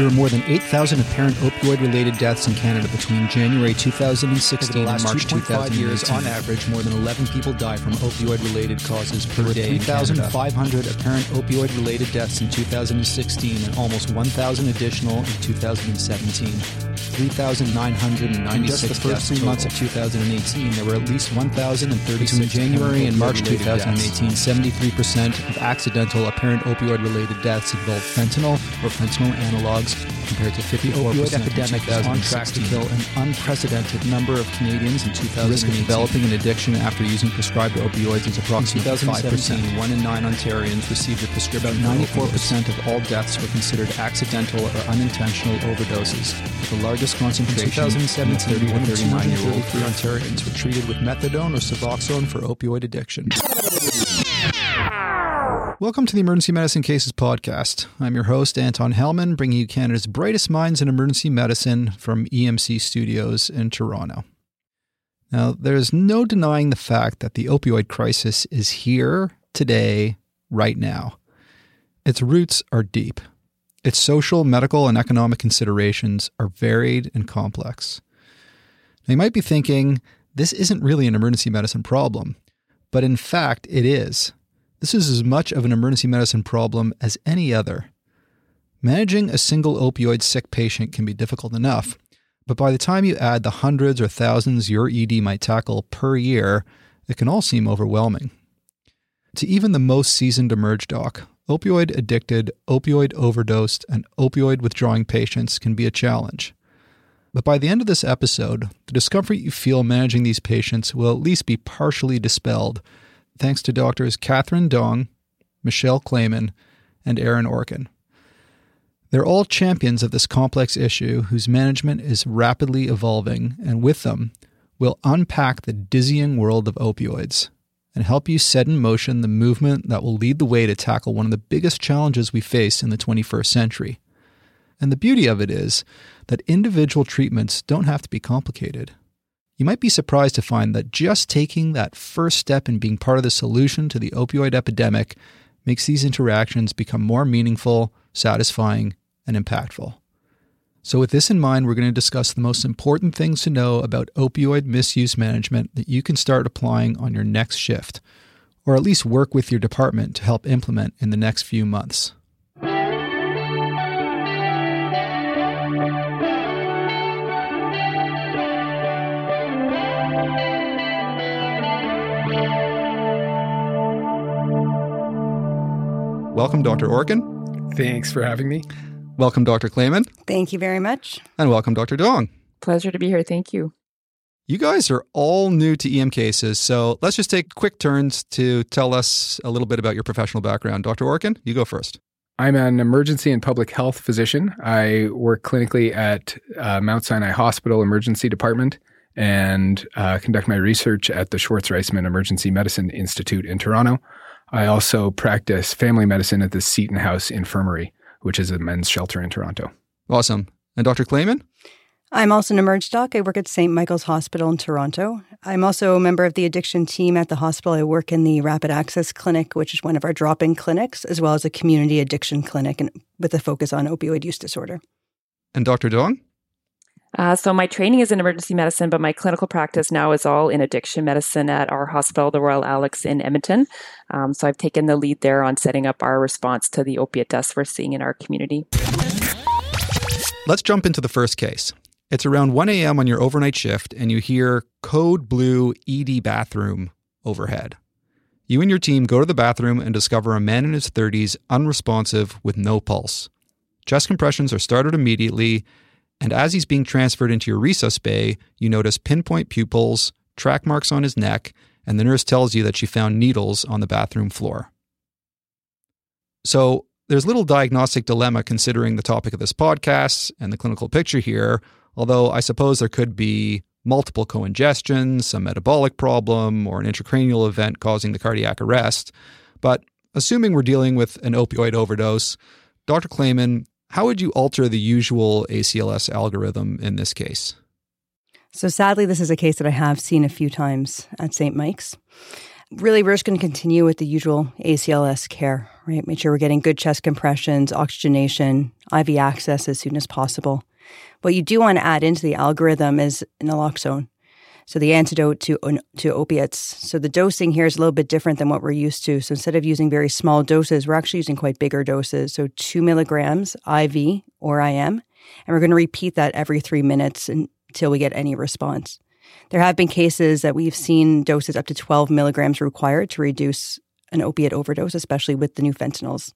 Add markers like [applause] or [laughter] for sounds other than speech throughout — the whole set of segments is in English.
There were more than 8,000 apparent opioid related deaths in Canada between January 2016 Over the last and March 2.5 2018. years, on average, more than 11 people die from opioid related causes per There day. in Canada. 3,500 apparent opioid related deaths in 2016 and almost 1,000 additional in 2017. 3,996 In just the first three total. months of 2018, there were at least 1,036 Between January and March 2018, deaths. 73% of accidental apparent opioid related deaths involved fentanyl or fentanyl analogs, compared to 54% opioid in epidemic is on track to kill an unprecedented number of Canadians in 2018. risk of developing an addiction after using prescribed opioids is approximately 5%. one in nine Ontarians received a prescription. About for opioids. 94% of all deaths were considered accidental or unintentional overdoses, the largest In concentration in 2017, 30 to one in 39 year old Ontarians were treated with methadone or Suboxone for opioid addiction. Welcome to the Emergency Medicine Cases Podcast. I'm your host, Anton Helman, bringing you Canada's brightest minds in emergency medicine from EMC Studios in Toronto. Now, there's no denying the fact that the opioid crisis is here today, right now. Its roots are deep. Its social, medical, and economic considerations are varied and complex. Now, you might be thinking, this isn't really an emergency medicine problem, but in fact, it is. This is as much of an emergency medicine problem as any other. Managing a single opioid sick patient can be difficult enough, but by the time you add the hundreds or thousands your ED might tackle per year, it can all seem overwhelming. To even the most seasoned emerge doc, opioid addicted, opioid overdosed, and opioid withdrawing patients can be a challenge. But by the end of this episode, the discomfort you feel managing these patients will at least be partially dispelled thanks to doctors Catherine Dong, Michelle Klaiman, and Aaron Orkin. They're all champions of this complex issue whose management is rapidly evolving, and with them, we'll unpack the dizzying world of opioids and help you set in motion the movement that will lead the way to tackle one of the biggest challenges we face in the 21st century. And the beauty of it is that individual treatments don't have to be complicated. You might be surprised to find that just taking that first step in being part of the solution to the opioid epidemic makes these interactions become more meaningful, satisfying, and impactful. So, with this in mind, we're going to discuss the most important things to know about opioid misuse management that you can start applying on your next shift, or at least work with your department to help implement in the next few months. Welcome, Dr. Orkin. Thanks for having me. Welcome, Dr. Klaiman. Thank you very much. And welcome, Dr. Dong. Pleasure to be here. Thank you. You guys are all new to EM cases, so let's just take quick turns to tell us a little bit about your professional background. Dr. Orkin, you go first. I'm an emergency and public health physician. I work clinically at uh, Mount Sinai Hospital Emergency Department and uh, conduct my research at the Schwartz Reisman Emergency Medicine Institute in Toronto. I also practice family medicine at the Seaton House Infirmary, which is a men's shelter in Toronto. Awesome. And Dr. Klaiman? I'm also an emerge doc. I work at St. Michael's Hospital in Toronto. I'm also a member of the addiction team at the hospital. I work in the Rapid Access Clinic, which is one of our drop in clinics, as well as a community addiction clinic and with a focus on opioid use disorder. And Dr. Dong? Uh, so, my training is in emergency medicine, but my clinical practice now is all in addiction medicine at our hospital, the Royal Alex in Edmonton. Um, so, I've taken the lead there on setting up our response to the opiate deaths we're seeing in our community. Let's jump into the first case. It's around 1 a.m. on your overnight shift, and you hear code blue ED bathroom overhead. You and your team go to the bathroom and discover a man in his 30s, unresponsive, with no pulse. Chest compressions are started immediately, and as he's being transferred into your resus bay, you notice pinpoint pupils, track marks on his neck, and the nurse tells you that she found needles on the bathroom floor. So, there's little diagnostic dilemma considering the topic of this podcast and the clinical picture here, although I suppose there could be multiple co-ingestions, some metabolic problem, or an intracranial event causing the cardiac arrest. But assuming we're dealing with an opioid overdose, Dr. Klaiman, how would you alter the usual ACLS algorithm in this case? So, sadly, this is a case that I have seen a few times at St. Mike's. Really, we're just going to continue with the usual ACLS care right? Make sure we're getting good chest compressions, oxygenation, IV access as soon as possible. What you do want to add into the algorithm is naloxone. So the antidote to to opiates. So the dosing here is a little bit different than what we're used to. So instead of using very small doses, we're actually using quite bigger doses. So two milligrams IV or IM, and we're going to repeat that every three minutes until we get any response. There have been cases that we've seen doses up to 12 milligrams required to reduce an opiate overdose, especially with the new fentanyls.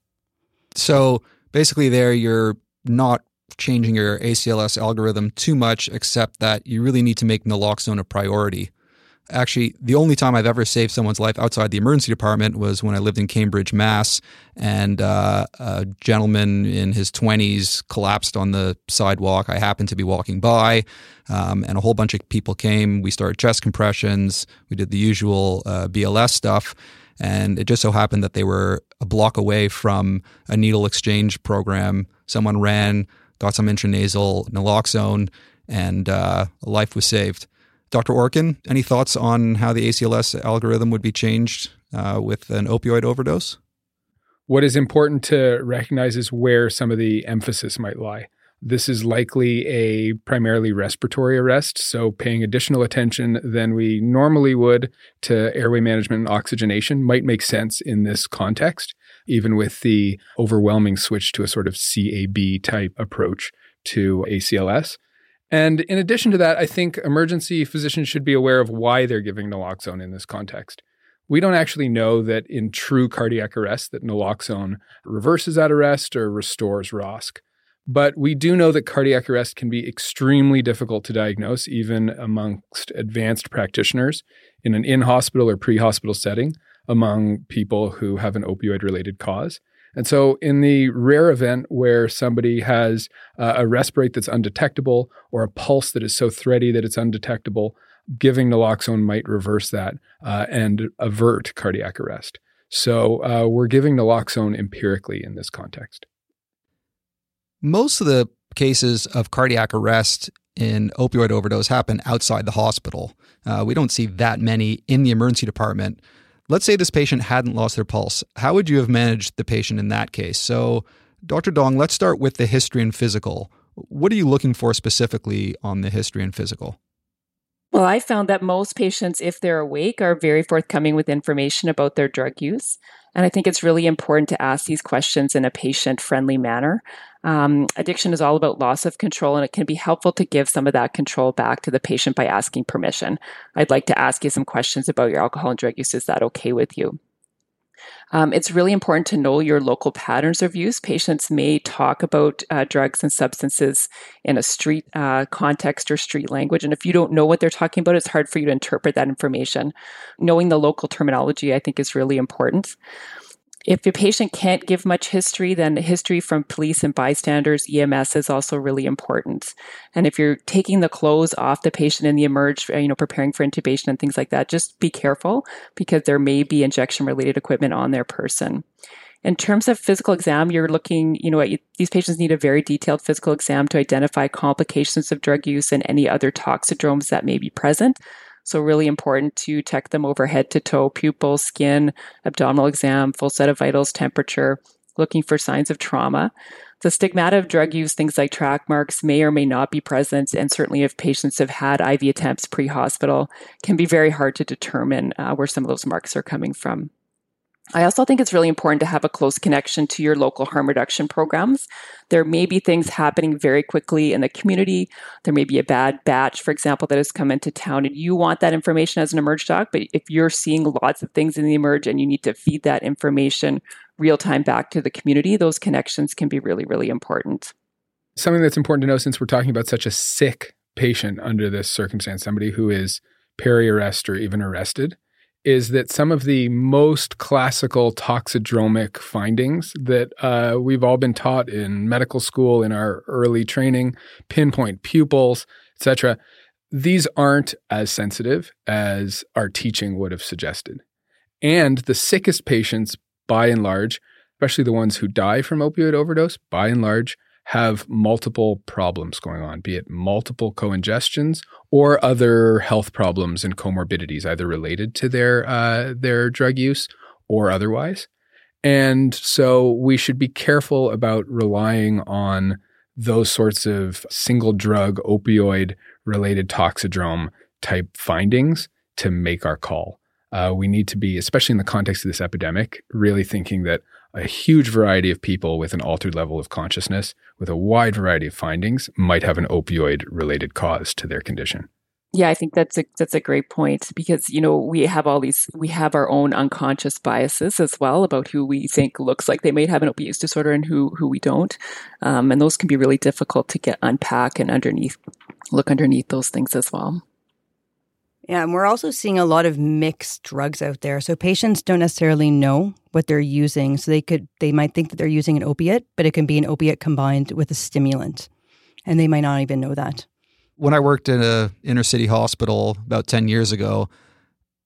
So basically, there you're not changing your ACLS algorithm too much, except that you really need to make naloxone a priority. Actually, the only time I've ever saved someone's life outside the emergency department was when I lived in Cambridge, Mass, and uh, a gentleman in his 20s collapsed on the sidewalk. I happened to be walking by, um, and a whole bunch of people came. We started chest compressions. We did the usual uh, BLS stuff. And it just so happened that they were a block away from a needle exchange program. Someone ran, got some intranasal naloxone, and uh, life was saved. Dr. Orkin, any thoughts on how the ACLS algorithm would be changed uh, with an opioid overdose? What is important to recognize is where some of the emphasis might lie. This is likely a primarily respiratory arrest, so paying additional attention than we normally would to airway management and oxygenation might make sense in this context even with the overwhelming switch to a sort of CAB type approach to ACLS. And in addition to that, I think emergency physicians should be aware of why they're giving naloxone in this context. We don't actually know that in true cardiac arrest that naloxone reverses that arrest or restores ROSC. But we do know that cardiac arrest can be extremely difficult to diagnose, even amongst advanced practitioners in an in hospital or pre hospital setting among people who have an opioid related cause. And so, in the rare event where somebody has uh, a respirate that's undetectable or a pulse that is so thready that it's undetectable, giving naloxone might reverse that uh, and avert cardiac arrest. So, uh, we're giving naloxone empirically in this context. Most of the cases of cardiac arrest in opioid overdose happen outside the hospital. Uh, we don't see that many in the emergency department. Let's say this patient hadn't lost their pulse. How would you have managed the patient in that case? So, Dr. Dong, let's start with the history and physical. What are you looking for specifically on the history and physical? Well, I found that most patients, if they're awake, are very forthcoming with information about their drug use. And I think it's really important to ask these questions in a patient friendly manner. Um, addiction is all about loss of control, and it can be helpful to give some of that control back to the patient by asking permission. I'd like to ask you some questions about your alcohol and drug use. Is that okay with you? Um, it's really important to know your local patterns of use. Patients may talk about uh, drugs and substances in a street uh, context or street language. And if you don't know what they're talking about, it's hard for you to interpret that information. Knowing the local terminology, I think, is really important. If the patient can't give much history, then history from police and bystanders, EMS is also really important. And if you're taking the clothes off the patient in the emerge, uh, you know, preparing for intubation and things like that, just be careful because there may be injection related equipment on their person. In terms of physical exam, you're looking, you know, these patients need a very detailed physical exam to identify complications of drug use and any other toxidromes that may be present. So really important to check them over head to toe, pupil, skin, abdominal exam, full set of vitals, temperature, looking for signs of trauma. The stigmata of drug use, things like track marks, may or may not be present, and certainly if patients have had IV attempts pre hospital, can be very hard to determine uh, where some of those marks are coming from. I also think it's really important to have a close connection to your local harm reduction programs. There may be things happening very quickly in the community. There may be a bad batch, for example, that has come into town, and you want that information as an emerge doc. But if you're seeing lots of things in the emerge and you need to feed that information real time back to the community, those connections can be really, really important. Something that's important to know since we're talking about such a sick patient under this circumstance, somebody who is peri arrest or even arrested is that some of the most classical toxidromic findings that uh, we've all been taught in medical school in our early training, pinpoint pupils, etc., these aren't as sensitive as our teaching would have suggested. And the sickest patients, by and large, especially the ones who die from opioid overdose, by and large, have multiple problems going on, be it multiple co-ingestions or other health problems and comorbidities, either related to their uh, their drug use or otherwise. And so we should be careful about relying on those sorts of single drug opioid related toxidrome type findings to make our call. Uh, we need to be, especially in the context of this epidemic, really thinking that a huge variety of people with an altered level of consciousness, with a wide variety of findings, might have an opioid related cause to their condition. Yeah, I think that's a that's a great point because you know we have all these we have our own unconscious biases as well about who we think looks like they may have an opioid disorder and who who we don't, um, and those can be really difficult to get unpack and underneath look underneath those things as well. Yeah, and we're also seeing a lot of mixed drugs out there. So patients don't necessarily know what they're using. So they could they might think that they're using an opiate, but it can be an opiate combined with a stimulant. And they might not even know that. When I worked in a inner city hospital about 10 years ago,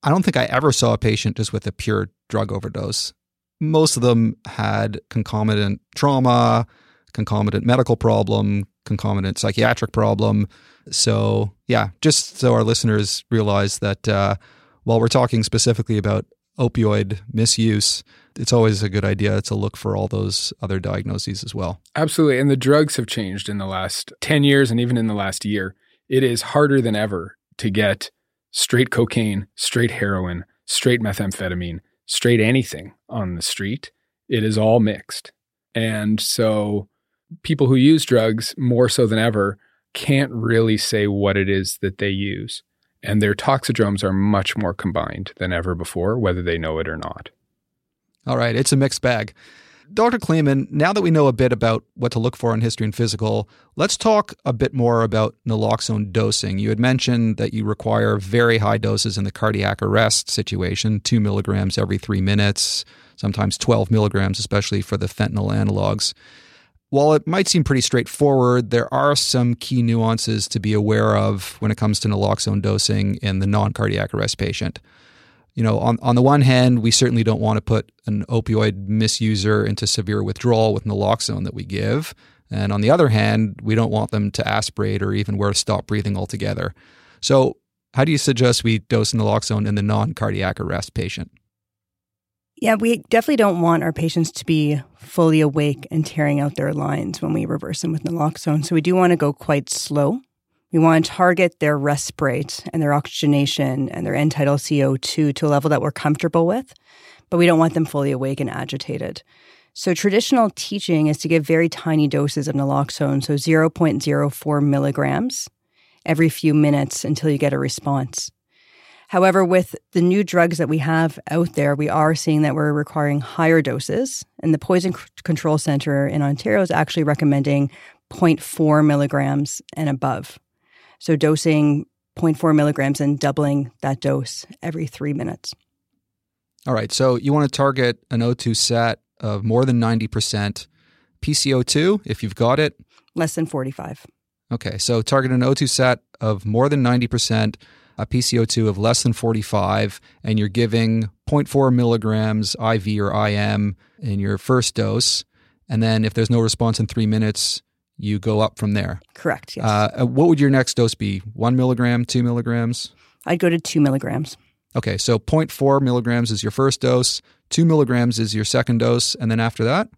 I don't think I ever saw a patient just with a pure drug overdose. Most of them had concomitant trauma, concomitant medical problem, concomitant psychiatric problem. So, yeah, just so our listeners realize that uh, while we're talking specifically about opioid misuse, it's always a good idea to look for all those other diagnoses as well. Absolutely. And the drugs have changed in the last 10 years and even in the last year. It is harder than ever to get straight cocaine, straight heroin, straight methamphetamine, straight anything on the street. It is all mixed. And so people who use drugs more so than ever can't really say what it is that they use. And their toxidromes are much more combined than ever before, whether they know it or not. All right, it's a mixed bag. Dr. Klaiman, now that we know a bit about what to look for in history and physical, let's talk a bit more about naloxone dosing. You had mentioned that you require very high doses in the cardiac arrest situation, two milligrams every three minutes, sometimes 12 milligrams, especially for the fentanyl analogs. While it might seem pretty straightforward, there are some key nuances to be aware of when it comes to naloxone dosing in the non cardiac arrest patient. You know, on, on the one hand, we certainly don't want to put an opioid misuser into severe withdrawal with naloxone that we give. And on the other hand, we don't want them to aspirate or even wear stop breathing altogether. So, how do you suggest we dose naloxone in the non cardiac arrest patient? Yeah, we definitely don't want our patients to be fully awake and tearing out their lines when we reverse them with naloxone. So we do want to go quite slow. We want to target their rest rate and their oxygenation and their end tidal CO2 to a level that we're comfortable with, but we don't want them fully awake and agitated. So traditional teaching is to give very tiny doses of naloxone, so 0.04 milligrams every few minutes until you get a response. However, with the new drugs that we have out there, we are seeing that we're requiring higher doses. And the Poison Control Center in Ontario is actually recommending 0.4 milligrams and above. So dosing 0.4 milligrams and doubling that dose every three minutes. All right. So you want to target an O2 sat of more than 90%. PCO2, if you've got it? Less than 45. Okay. So target an O2 sat of more than 90% a PCO2 of less than 45, and you're giving 0.4 milligrams IV or IM in your first dose. And then if there's no response in three minutes, you go up from there. Correct. Yes. Uh, what would your next dose be? One milligram, two milligrams? I'd go to two milligrams. Okay, so 0.4 milligrams is your first dose, two milligrams is your second dose, and then after that?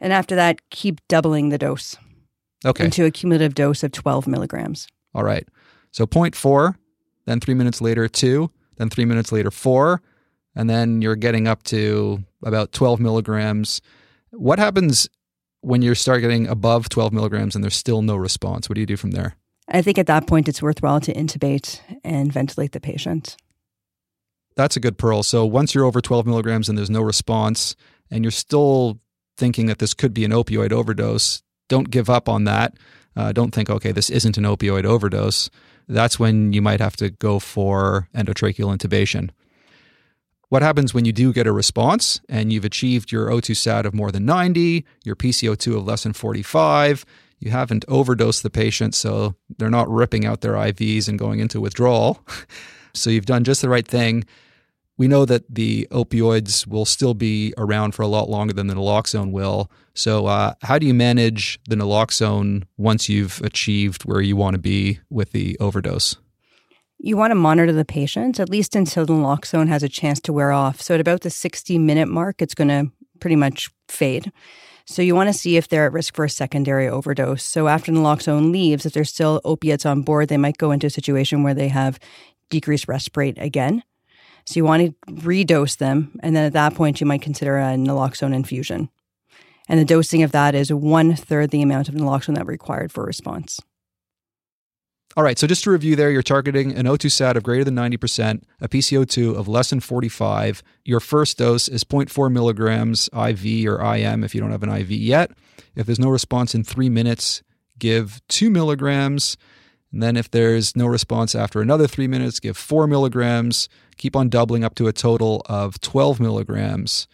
And after that, keep doubling the dose. Okay. Into a cumulative dose of 12 milligrams. All right. So 0.4 then three minutes later, two, then three minutes later, four, and then you're getting up to about 12 milligrams. What happens when you start getting above 12 milligrams and there's still no response? What do you do from there? I think at that point it's worthwhile to intubate and ventilate the patient. That's a good pearl. So once you're over 12 milligrams and there's no response, and you're still thinking that this could be an opioid overdose, don't give up on that. Uh, don't think, okay, this isn't an opioid overdose that's when you might have to go for endotracheal intubation. What happens when you do get a response and you've achieved your O2 sat of more than 90, your PCO2 of less than 45, you haven't overdosed the patient, so they're not ripping out their IVs and going into withdrawal. [laughs] so you've done just the right thing. We know that the opioids will still be around for a lot longer than the naloxone will. So, uh, how do you manage the naloxone once you've achieved where you want to be with the overdose? You want to monitor the patient at least until the naloxone has a chance to wear off. So, at about the 60 minute mark, it's going to pretty much fade. So you want to see if they're at risk for a secondary overdose. So after naloxone leaves, if there's still opiates on board, they might go into a situation where they have decreased respirate again. So you want to redose them, and then at that point you might consider a naloxone infusion. And the dosing of that is one third the amount of naloxone that required for response. All right, so just to review there, you're targeting an O2 sat of greater than 90%, a PCO2 of less than 45. Your first dose is 0.4 milligrams IV or IM if you don't have an IV yet. If there's no response in three minutes, give two milligrams. And then if there's no response after another three minutes, give four milligrams. Keep on doubling up to a total of 12 milligrams.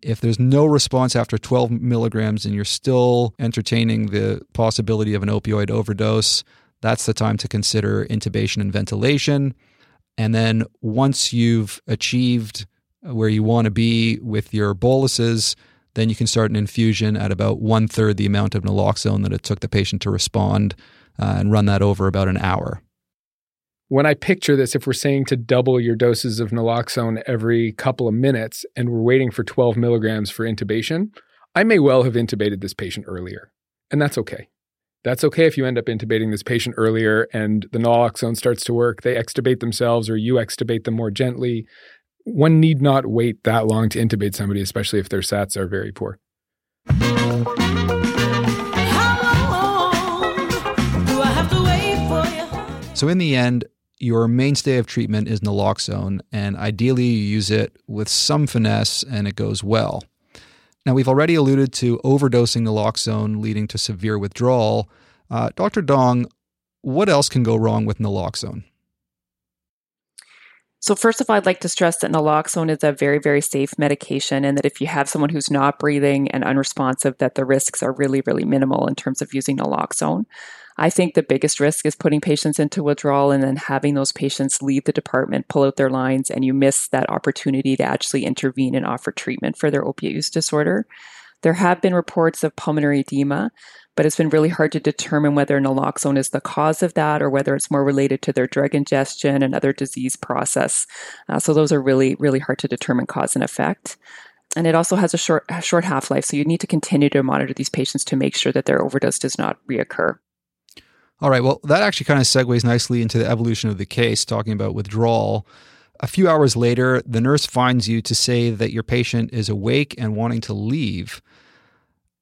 If there's no response after 12 milligrams and you're still entertaining the possibility of an opioid overdose, that's the time to consider intubation and ventilation. And then once you've achieved where you want to be with your boluses, then you can start an infusion at about one third the amount of naloxone that it took the patient to respond uh, and run that over about an hour. When I picture this, if we're saying to double your doses of naloxone every couple of minutes and we're waiting for 12 milligrams for intubation, I may well have intubated this patient earlier. And that's okay. That's okay if you end up intubating this patient earlier and the naloxone starts to work. They extubate themselves or you extubate them more gently. One need not wait that long to intubate somebody, especially if their SATs are very poor. So, in the end, your mainstay of treatment is naloxone, and ideally you use it with some finesse and it goes well. Now, we've already alluded to overdosing naloxone leading to severe withdrawal. Uh, Dr. Dong, what else can go wrong with naloxone? So, first of all, I'd like to stress that naloxone is a very, very safe medication, and that if you have someone who's not breathing and unresponsive, that the risks are really, really minimal in terms of using naloxone. I think the biggest risk is putting patients into withdrawal and then having those patients leave the department, pull out their lines, and you miss that opportunity to actually intervene and offer treatment for their opiate use disorder. There have been reports of pulmonary edema, but it's been really hard to determine whether naloxone is the cause of that or whether it's more related to their drug ingestion and other disease process. Uh, so those are really, really hard to determine cause and effect. And it also has a short, short half life, so you need to continue to monitor these patients to make sure that their overdose does not reoccur. All right. Well, that actually kind of segues nicely into the evolution of the case, talking about withdrawal. A few hours later, the nurse finds you to say that your patient is awake and wanting to leave.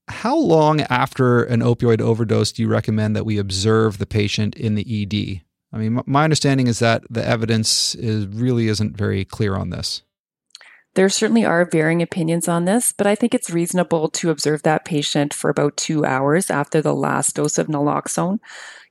How long after an opioid overdose do you recommend that we observe the patient in the ED? I mean, my understanding is that the evidence is really isn't very clear on this. There certainly are varying opinions on this, but I think it's reasonable to observe that patient for about two hours after the last dose of naloxone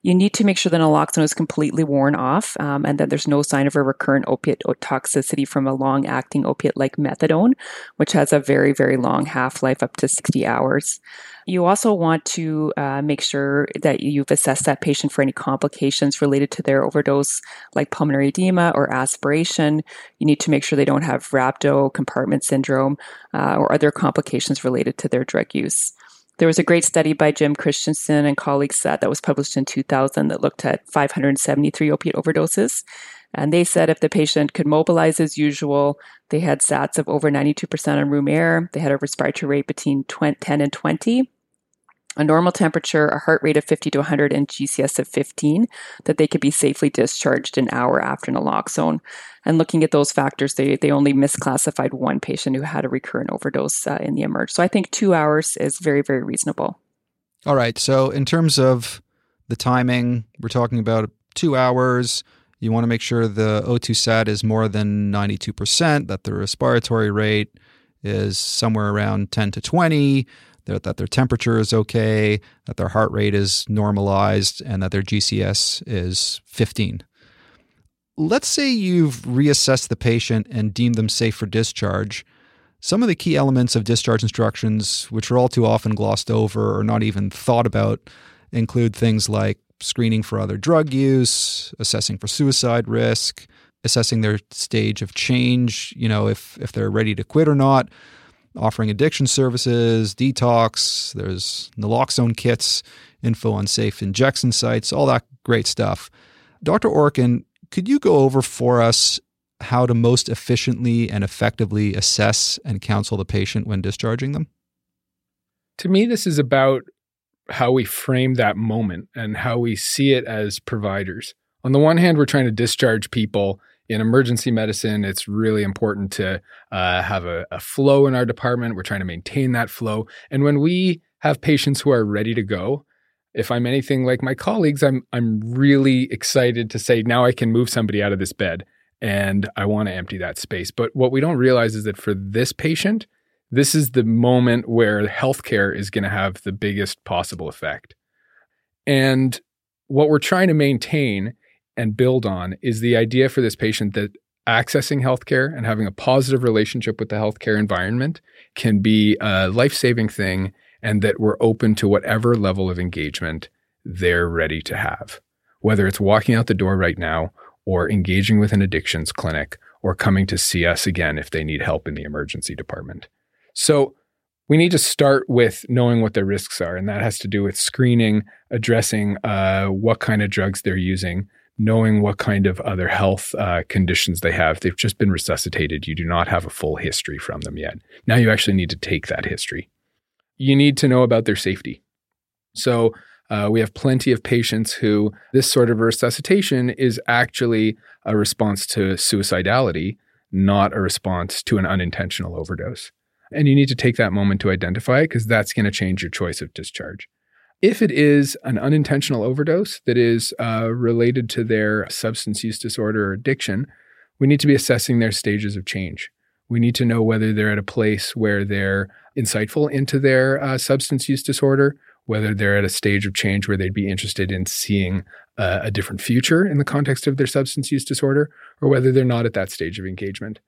you need to make sure the naloxone is completely worn off um, and that there's no sign of a recurrent opiate toxicity from a long acting opiate like methadone, which has a very, very long half life up to 60 hours. You also want to uh, make sure that you've assessed that patient for any complications related to their overdose, like pulmonary edema or aspiration. You need to make sure they don't have rhabdo compartment syndrome uh, or other complications related to their drug use. There was a great study by Jim Christenson and colleagues that, that was published in 2000 that looked at 573 opiate overdoses. And they said if the patient could mobilize as usual, they had SATs of over 92% on room air, they had a respiratory rate between 20, 10 and 20, a normal temperature, a heart rate of 50 to 100, and GCS of 15, that they could be safely discharged an hour after naloxone. And looking at those factors, they, they only misclassified one patient who had a recurrent overdose uh, in the emerge. So I think two hours is very, very reasonable. All right. So in terms of the timing, we're talking about two hours. You want to make sure the O2 sat is more than 92%, that the respiratory rate is somewhere around 10 to 20, that their temperature is okay, that their heart rate is normalized, and that their GCS is 15. Let's say you've reassessed the patient and deemed them safe for discharge. Some of the key elements of discharge instructions, which are all too often glossed over or not even thought about, include things like screening for other drug use, assessing for suicide risk, assessing their stage of change, you know, if if they're ready to quit or not, offering addiction services, detox, there's naloxone kits, info on safe injection sites, all that great stuff. Dr. Orkin, could you go over for us how to most efficiently and effectively assess and counsel the patient when discharging them? To me, this is about how we frame that moment and how we see it as providers. On the one hand, we're trying to discharge people in emergency medicine. It's really important to uh, have a, a flow in our department. We're trying to maintain that flow. And when we have patients who are ready to go, if I'm anything like my colleagues, I'm I'm really excited to say now I can move somebody out of this bed and I want to empty that space. But what we don't realize is that for this patient, this is the moment where healthcare is going to have the biggest possible effect. And what we're trying to maintain and build on is the idea for this patient that accessing healthcare and having a positive relationship with the healthcare environment can be a life saving thing and that we're open to whatever level of engagement they're ready to have, whether it's walking out the door right now or engaging with an addictions clinic or coming to see us again if they need help in the emergency department. So we need to start with knowing what their risks are, and that has to do with screening, addressing uh, what kind of drugs they're using, knowing what kind of other health uh, conditions they have. They've just been resuscitated. You do not have a full history from them yet. Now you actually need to take that history you need to know about their safety. So uh, we have plenty of patients who this sort of resuscitation is actually a response to suicidality, not a response to an unintentional overdose. And you need to take that moment to identify it because that's going to change your choice of discharge. If it is an unintentional overdose that is uh, related to their substance use disorder or addiction, we need to be assessing their stages of change. We need to know whether they're at a place where they're insightful into their uh, substance use disorder, whether they're at a stage of change where they'd be interested in seeing uh, a different future in the context of their substance use disorder, or whether they're not at that stage of engagement.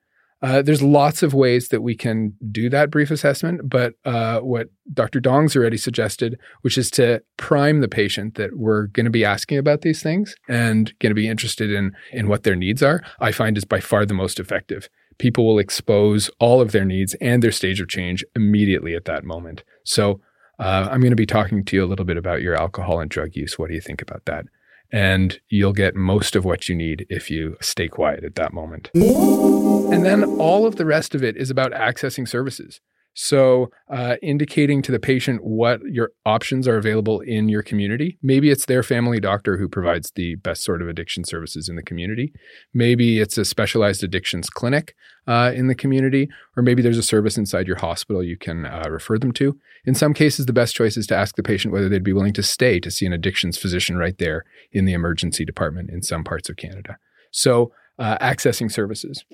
Uh, there's lots of ways that we can do that brief assessment, but uh, what Dr. Dong's already suggested, which is to prime the patient that we're going to be asking about these things and going to be interested in in what their needs are, I find is by far the most effective people will expose all of their needs and their stage of change immediately at that moment. So, uh, I'm going to be talking to you a little bit about your alcohol and drug use. What do you think about that? And you'll get most of what you need if you stay quiet at that moment. And then all of the rest of it is about accessing services. So, uh, indicating to the patient what your options are available in your community. Maybe it's their family doctor who provides the best sort of addiction services in the community. Maybe it's a specialized addictions clinic uh, in the community, or maybe there's a service inside your hospital you can uh, refer them to. In some cases, the best choice is to ask the patient whether they'd be willing to stay to see an addictions physician right there in the emergency department in some parts of Canada. So, uh, accessing services.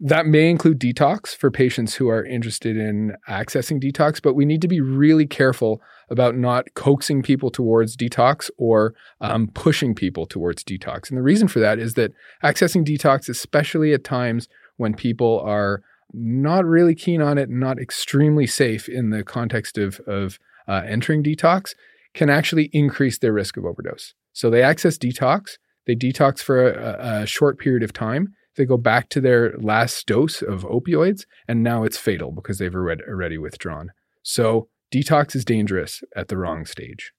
That may include detox for patients who are interested in accessing detox, but we need to be really careful about not coaxing people towards detox or um, pushing people towards detox. And the reason for that is that accessing detox, especially at times when people are not really keen on it, not extremely safe in the context of, of uh, entering detox, can actually increase their risk of overdose. So they access detox, they detox for a, a short period of time they go back to their last dose of opioids, and now it's fatal because they've already withdrawn. So, detox is dangerous at the wrong stage.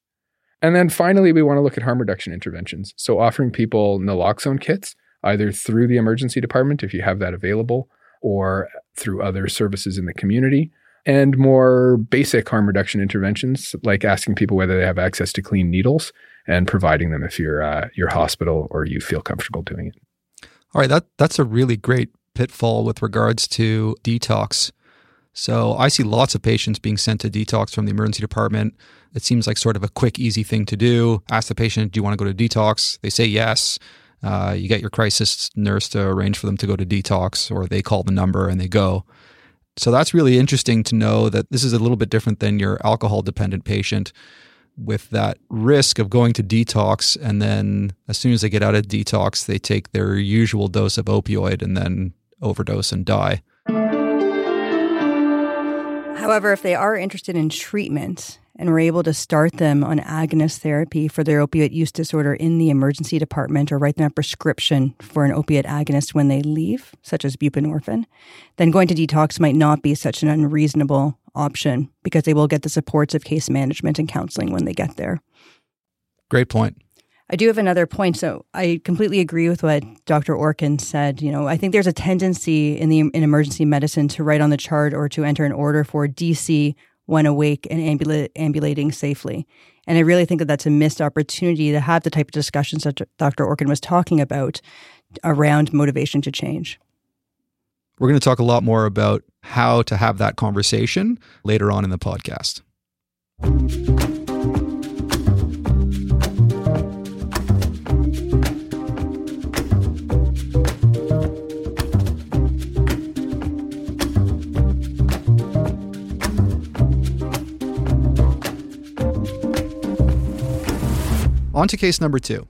And then finally, we want to look at harm reduction interventions. So, offering people naloxone kits, either through the emergency department, if you have that available, or through other services in the community, and more basic harm reduction interventions, like asking people whether they have access to clean needles and providing them if you're uh, your hospital or you feel comfortable doing it. All right, that that's a really great pitfall with regards to detox. So I see lots of patients being sent to detox from the emergency department. It seems like sort of a quick, easy thing to do. Ask the patient, "Do you want to go to detox?" They say yes. Uh, you get your crisis nurse to arrange for them to go to detox, or they call the number and they go. So that's really interesting to know that this is a little bit different than your alcohol dependent patient with that risk of going to detox and then as soon as they get out of detox they take their usual dose of opioid and then overdose and die. However if they are interested in treatment and we're able to start them on agonist therapy for their opiate use disorder in the emergency department or write them a prescription for an opiate agonist when they leave, such as buprenorphine, then going to detox might not be such an unreasonable option because they will get the supports of case management and counseling when they get there. Great point. I do have another point. So I completely agree with what Dr. Orkin said. You know, I think there's a tendency in the in emergency medicine to write on the chart or to enter an order for DC when awake and ambula- ambulating safely. And I really think that that's a missed opportunity to have the type of discussions that Dr. Orkin was talking about around motivation to change. We're going to talk a lot more about how to have that conversation later on in the podcast. On to case number two.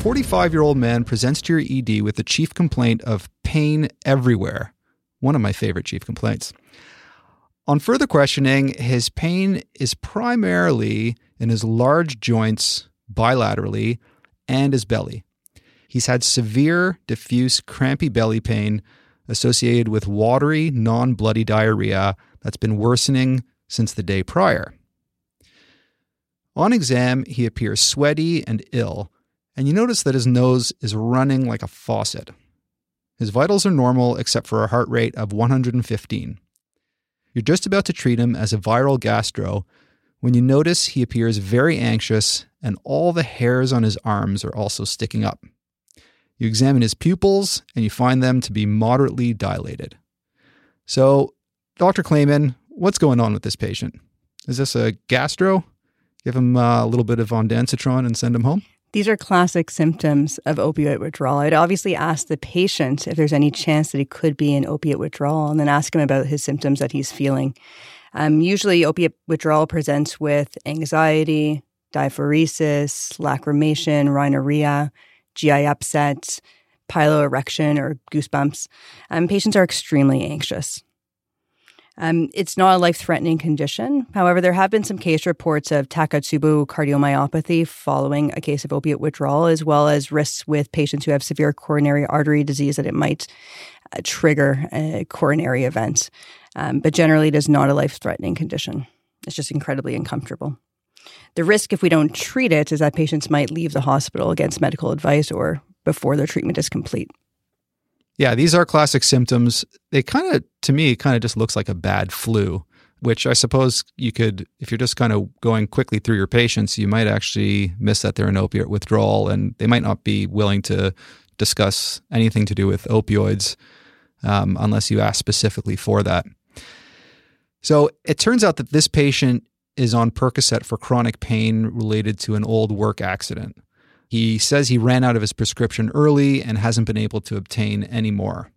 A 45 year old man presents to your ED with the chief complaint of pain everywhere. One of my favorite chief complaints. On further questioning, his pain is primarily in his large joints bilaterally and his belly. He's had severe, diffuse, crampy belly pain associated with watery, non bloody diarrhea that's been worsening since the day prior. On exam, he appears sweaty and ill, and you notice that his nose is running like a faucet. His vitals are normal except for a heart rate of 115. You're just about to treat him as a viral gastro when you notice he appears very anxious and all the hairs on his arms are also sticking up. You examine his pupils and you find them to be moderately dilated. So, Dr. Klaiman, what's going on with this patient? Is this a gastro? give him a little bit of ondansetron and send him home? These are classic symptoms of opioid withdrawal. I'd obviously ask the patient if there's any chance that he could be in opiate withdrawal and then ask him about his symptoms that he's feeling. Um, usually, opiate withdrawal presents with anxiety, diaphoresis, lacrimation, rhinorrhea, GI upset, piloerection, or goosebumps. Um, patients are extremely anxious. Um, it's not a life threatening condition. However, there have been some case reports of Takotsubo cardiomyopathy following a case of opiate withdrawal, as well as risks with patients who have severe coronary artery disease that it might uh, trigger a coronary event. Um, but generally, it is not a life threatening condition. It's just incredibly uncomfortable. The risk, if we don't treat it, is that patients might leave the hospital against medical advice or before their treatment is complete. Yeah, these are classic symptoms. They kind of, to me, kind of just looks like a bad flu, which I suppose you could, if you're just kind of going quickly through your patients, you might actually miss that they're in opiate withdrawal and they might not be willing to discuss anything to do with opioids um, unless you ask specifically for that. So it turns out that this patient is on Percocet for chronic pain related to an old work accident. He says he ran out of his prescription early and hasn't been able to obtain any more.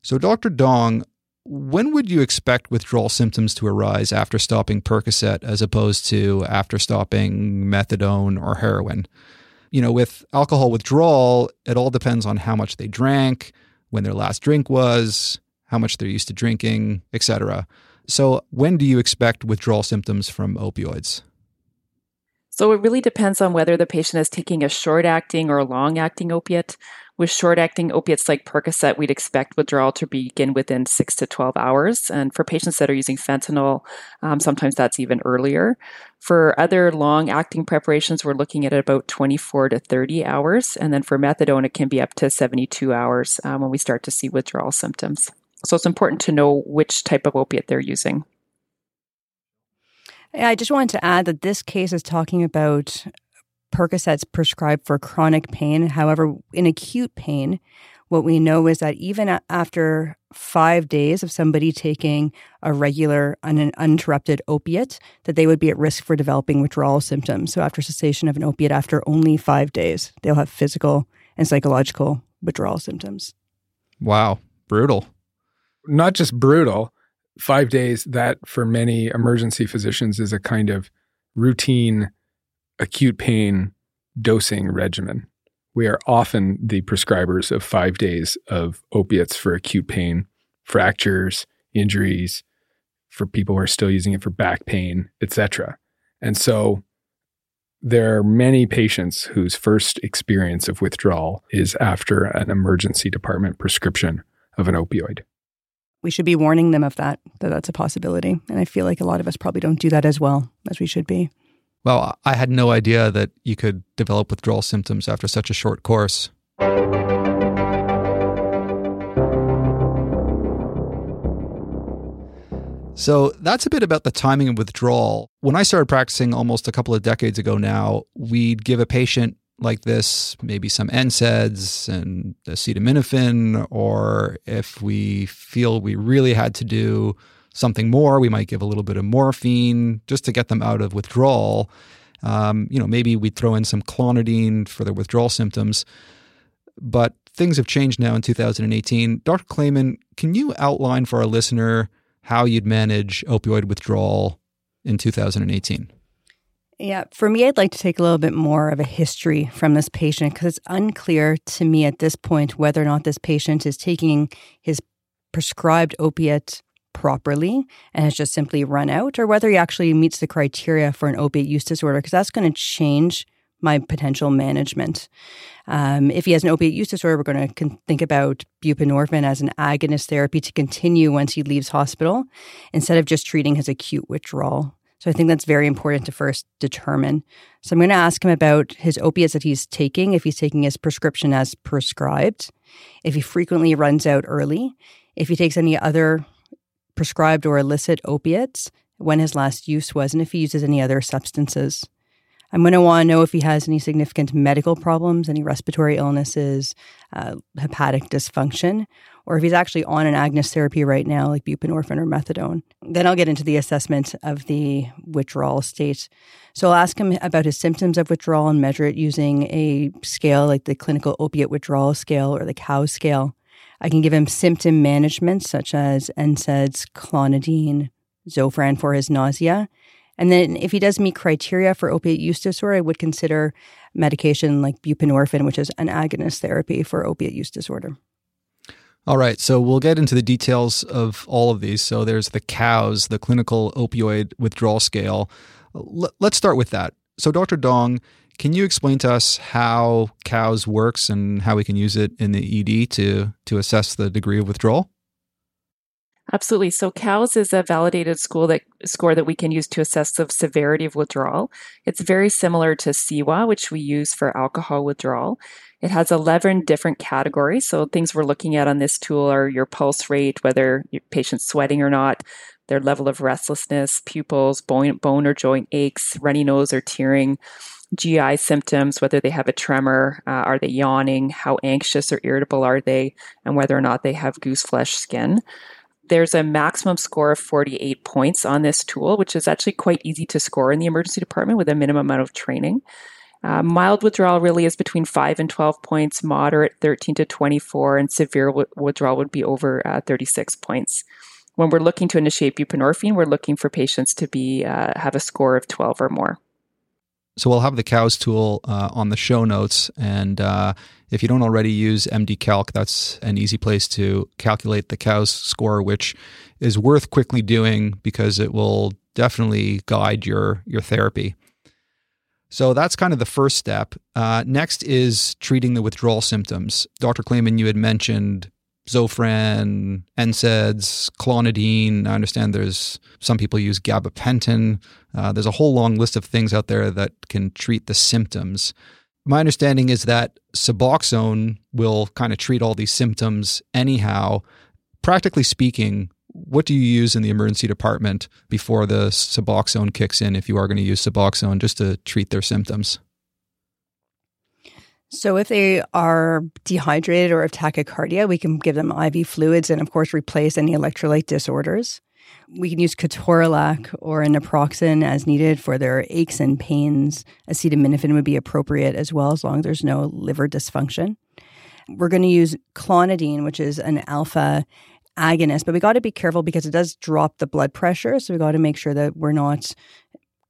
So, Dr. Dong, when would you expect withdrawal symptoms to arise after stopping Percocet as opposed to after stopping methadone or heroin? You know, with alcohol withdrawal, it all depends on how much they drank, when their last drink was, how much they're used to drinking, etc. So, when do you expect withdrawal symptoms from opioids? So it really depends on whether the patient is taking a short acting or a long acting opiate. With short acting opiates like Percocet, we'd expect withdrawal to begin within 6 to 12 hours. And for patients that are using fentanyl, um, sometimes that's even earlier. For other long acting preparations, we're looking at about 24 to 30 hours. And then for methadone, it can be up to 72 hours um, when we start to see withdrawal symptoms. So it's important to know which type of opiate they're using. I just wanted to add that this case is talking about Percocets prescribed for chronic pain. However, in acute pain, what we know is that even after five days of somebody taking a regular un- uninterrupted opiate, that they would be at risk for developing withdrawal symptoms. So after cessation of an opiate, after only five days, they'll have physical and psychological withdrawal symptoms. Wow, brutal. Not just brutal, five days, that for many emergency physicians is a kind of routine acute pain dosing regimen. We are often the prescribers of five days of opiates for acute pain, fractures, injuries, for people who are still using it for back pain, etc. And so there are many patients whose first experience of withdrawal is after an emergency department prescription of an opioid we should be warning them of that, that that's a possibility. And I feel like a lot of us probably don't do that as well as we should be. Well, I had no idea that you could develop withdrawal symptoms after such a short course. So that's a bit about the timing of withdrawal. When I started practicing almost a couple of decades ago now, we'd give a patient like this maybe some NSAIDs and acetaminophen, or if we feel we really had to do something more, we might give a little bit of morphine just to get them out of withdrawal. Um, you know, maybe we'd throw in some clonidine for their withdrawal symptoms. But things have changed now in 2018. Dr. Klaiman, can you outline for our listener how you'd manage opioid withdrawal in 2018. Yeah, for me, I'd like to take a little bit more of a history from this patient because it's unclear to me at this point whether or not this patient is taking his prescribed opiate properly and has just simply run out, or whether he actually meets the criteria for an opiate use disorder because that's going to change my potential management. Um, if he has an opiate use disorder, we're going to con- think about buprenorphine as an agonist therapy to continue once he leaves hospital instead of just treating his acute withdrawal. So I think that's very important to first determine. So I'm going to ask him about his opiates that he's taking, if he's taking his prescription as prescribed, if he frequently runs out early, if he takes any other prescribed or illicit opiates, when his last use was, and if he uses any other substances. I'm going to want to know if he has any significant medical problems, any respiratory illnesses, uh, hepatic dysfunction, or if he's actually on an agonist therapy right now, like buprenorphine or methadone. Then I'll get into the assessment of the withdrawal state. So I'll ask him about his symptoms of withdrawal and measure it using a scale like the clinical opiate withdrawal scale or the COWS scale. I can give him symptom management such as NSAIDs, clonidine, Zofran for his nausea, and then if he does meet criteria for opiate use disorder, I would consider medication like buprenorphine, which is an agonist therapy for opiate use disorder. All right, so we'll get into the details of all of these. So there's the COWS, the clinical opioid withdrawal scale. Let's start with that. So, Dr. Dong, can you explain to us how COWS works and how we can use it in the ED to, to assess the degree of withdrawal? Absolutely. So COWS is a validated school that score that we can use to assess the severity of withdrawal. It's very similar to CIWA, which we use for alcohol withdrawal. It has 11 different categories. So things we're looking at on this tool are your pulse rate, whether your patient's sweating or not, their level of restlessness, pupils, bone, bone or joint aches, runny nose or tearing, GI symptoms, whether they have a tremor, uh, are they yawning, how anxious or irritable are they, and whether or not they have goose flesh skin. There's a maximum score of 48 points on this tool, which is actually quite easy to score in the emergency department with a minimum amount of training. Uh, mild withdrawal really is between 5 and 12 points, moderate 13 to 24, and severe w- withdrawal would be over uh, 36 points. When we're looking to initiate buprenorphine, we're looking for patients to be uh, have a score of 12 or more. So we'll have the COWS tool uh, on the show notes. And uh, if you don't already use MD Calc, that's an easy place to calculate the COWS score, which is worth quickly doing because it will definitely guide your, your therapy. So that's kind of the first step. Uh, next is treating the withdrawal symptoms. Dr. Klaiman, you had mentioned Zofran, NSAIDs, clonidine. I understand there's some people use gabapentin. Uh, there's a whole long list of things out there that can treat the symptoms. My understanding is that Suboxone will kind of treat all these symptoms anyhow. Practically speaking, what do you use in the emergency department before the Suboxone kicks in if you are going to use Suboxone just to treat their symptoms? So, if they are dehydrated or have tachycardia, we can give them IV fluids and, of course, replace any electrolyte disorders. We can use ketorolac or a naproxen as needed for their aches and pains. Acetaminophen would be appropriate as well, as long as there's no liver dysfunction. We're going to use clonidine, which is an alpha agonist, but we got to be careful because it does drop the blood pressure. So we got to make sure that we're not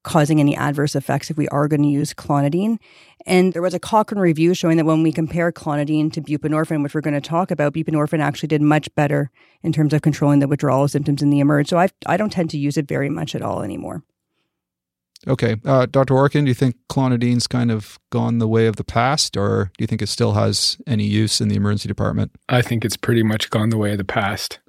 causing any adverse effects if we are going to use clonidine. And there was a Cochrane review showing that when we compare clonidine to buprenorphine, which we're going to talk about, buprenorphine actually did much better in terms of controlling the withdrawal symptoms in the emerge. So I I don't tend to use it very much at all anymore. Okay, uh, Dr. Orkin, do you think clonidine's kind of gone the way of the past, or do you think it still has any use in the emergency department? I think it's pretty much gone the way of the past.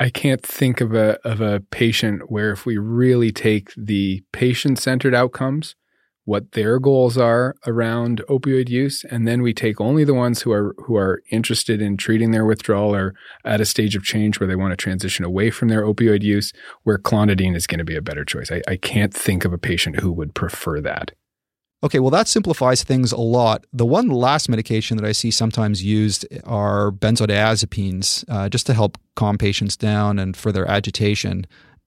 I can't think of a of a patient where if we really take the patient centered outcomes, what their goals are around opioid use and then we take only the ones who are who are interested in treating their withdrawal or at a stage of change where they want to transition away from their opioid use where clonidine is going to be a better choice I, I can't think of a patient who would prefer that Okay, well, that simplifies things a lot. The one last medication that I see sometimes used are benzodiazepines, uh, just to help calm patients down and for their agitation.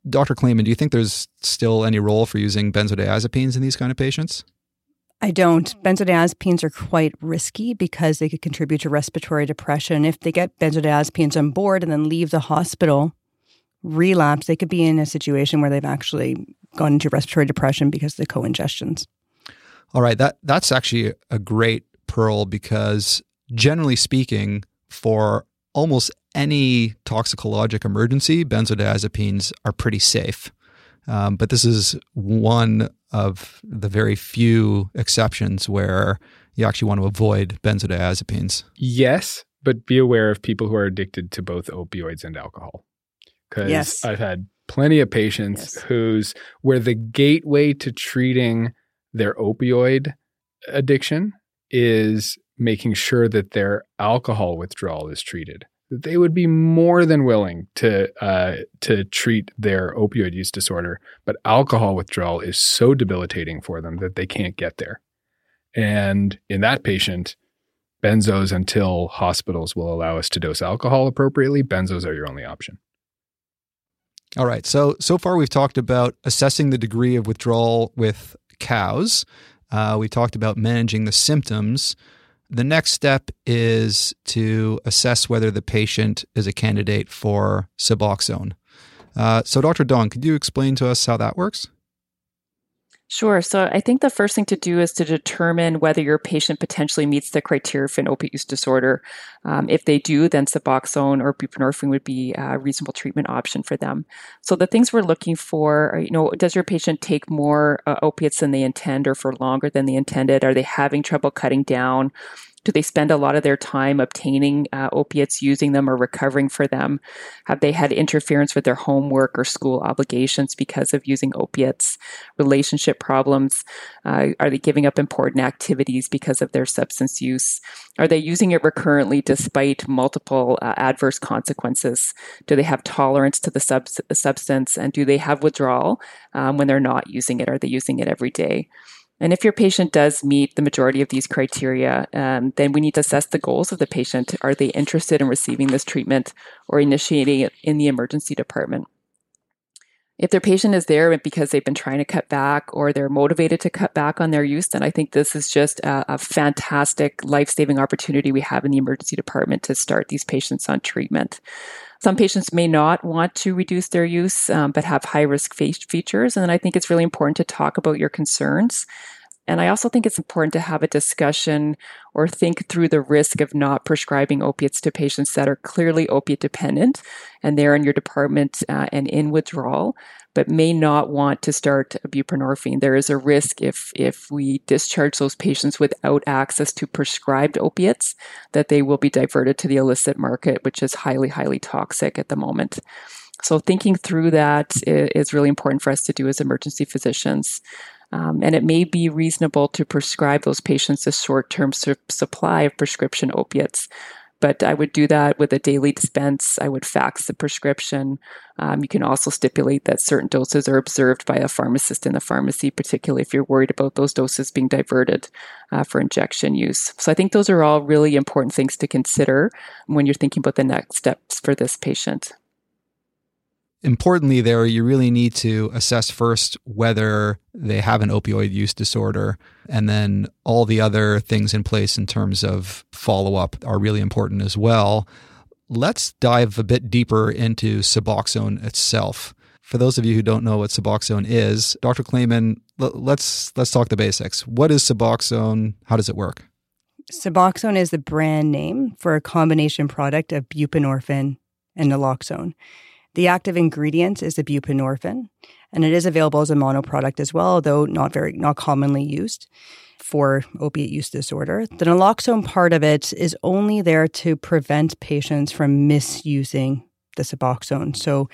Dr. Klaiman, do you think there's still any role for using benzodiazepines in these kind of patients? I don't. Benzodiazepines are quite risky because they could contribute to respiratory depression. If they get benzodiazepines on board and then leave the hospital, relapse, they could be in a situation where they've actually gone into respiratory depression because of the co-ingestions. All right, that that's actually a great pearl because generally speaking, for almost any toxicologic emergency, benzodiazepines are pretty safe. Um, but this is one of the very few exceptions where you actually want to avoid benzodiazepines. Yes, but be aware of people who are addicted to both opioids and alcohol. Because Yes. I've had plenty of patients Yes. whose where the gateway to treating their opioid addiction is making sure that their alcohol withdrawal is treated. They would be more than willing to uh, to treat their opioid use disorder, but alcohol withdrawal is so debilitating for them that they can't get there. And in that patient, benzos until hospitals will allow us to dose alcohol appropriately, benzos are your only option. All right. So so far we've talked about assessing the degree of withdrawal with cows. Uh, we talked about managing the symptoms. The next step is to assess whether the patient is a candidate for Suboxone. Uh, so, Dr. Dong, could you explain to us how that works? Sure. So I think the first thing to do is to determine whether your patient potentially meets the criteria for an opiate use disorder. Um, if they do, then Suboxone or buprenorphine would be a reasonable treatment option for them. So the things we're looking for, are, you know, does your patient take more uh, opiates than they intend or for longer than they intended? Are they having trouble cutting down? Do they spend a lot of their time obtaining uh, opiates, using them, or recovering for them? Have they had interference with their homework or school obligations because of using opiates? Relationship problems? Uh, are they giving up important activities because of their substance use? Are they using it recurrently despite multiple uh, adverse consequences? Do they have tolerance to the sub- substance? And do they have withdrawal um, when they're not using it? Are they using it every day? And if your patient does meet the majority of these criteria, um, then we need to assess the goals of the patient. Are they interested in receiving this treatment or initiating it in the emergency department? If their patient is there because they've been trying to cut back or they're motivated to cut back on their use, then I think this is just a, a fantastic life saving opportunity we have in the emergency department to start these patients on treatment. Some patients may not want to reduce their use, um, but have high risk features. And I think it's really important to talk about your concerns. And I also think it's important to have a discussion or think through the risk of not prescribing opiates to patients that are clearly opiate dependent and they're in your department uh, and in withdrawal, but may not want to start buprenorphine. There is a risk if, if we discharge those patients without access to prescribed opiates that they will be diverted to the illicit market, which is highly, highly toxic at the moment. So thinking through that is really important for us to do as emergency physicians. Um, and it may be reasonable to prescribe those patients a short term su- supply of prescription opiates. But I would do that with a daily dispense. I would fax the prescription. Um, you can also stipulate that certain doses are observed by a pharmacist in the pharmacy, particularly if you're worried about those doses being diverted uh, for injection use. So I think those are all really important things to consider when you're thinking about the next steps for this patient importantly, there, you really need to assess first whether they have an opioid use disorder. And then all the other things in place in terms of follow up are really important as well. Let's dive a bit deeper into Suboxone itself. For those of you who don't know what Suboxone is, Dr. Klaiman, let's let's talk the basics. What is Suboxone? How does it work? Suboxone is the brand name for a combination product of buprenorphine and naloxone. The active ingredient is the buprenorphine, and it is available as a mono product as well, though not very not commonly used for opiate use disorder. The naloxone part of it is only there to prevent patients from misusing the Suboxone. So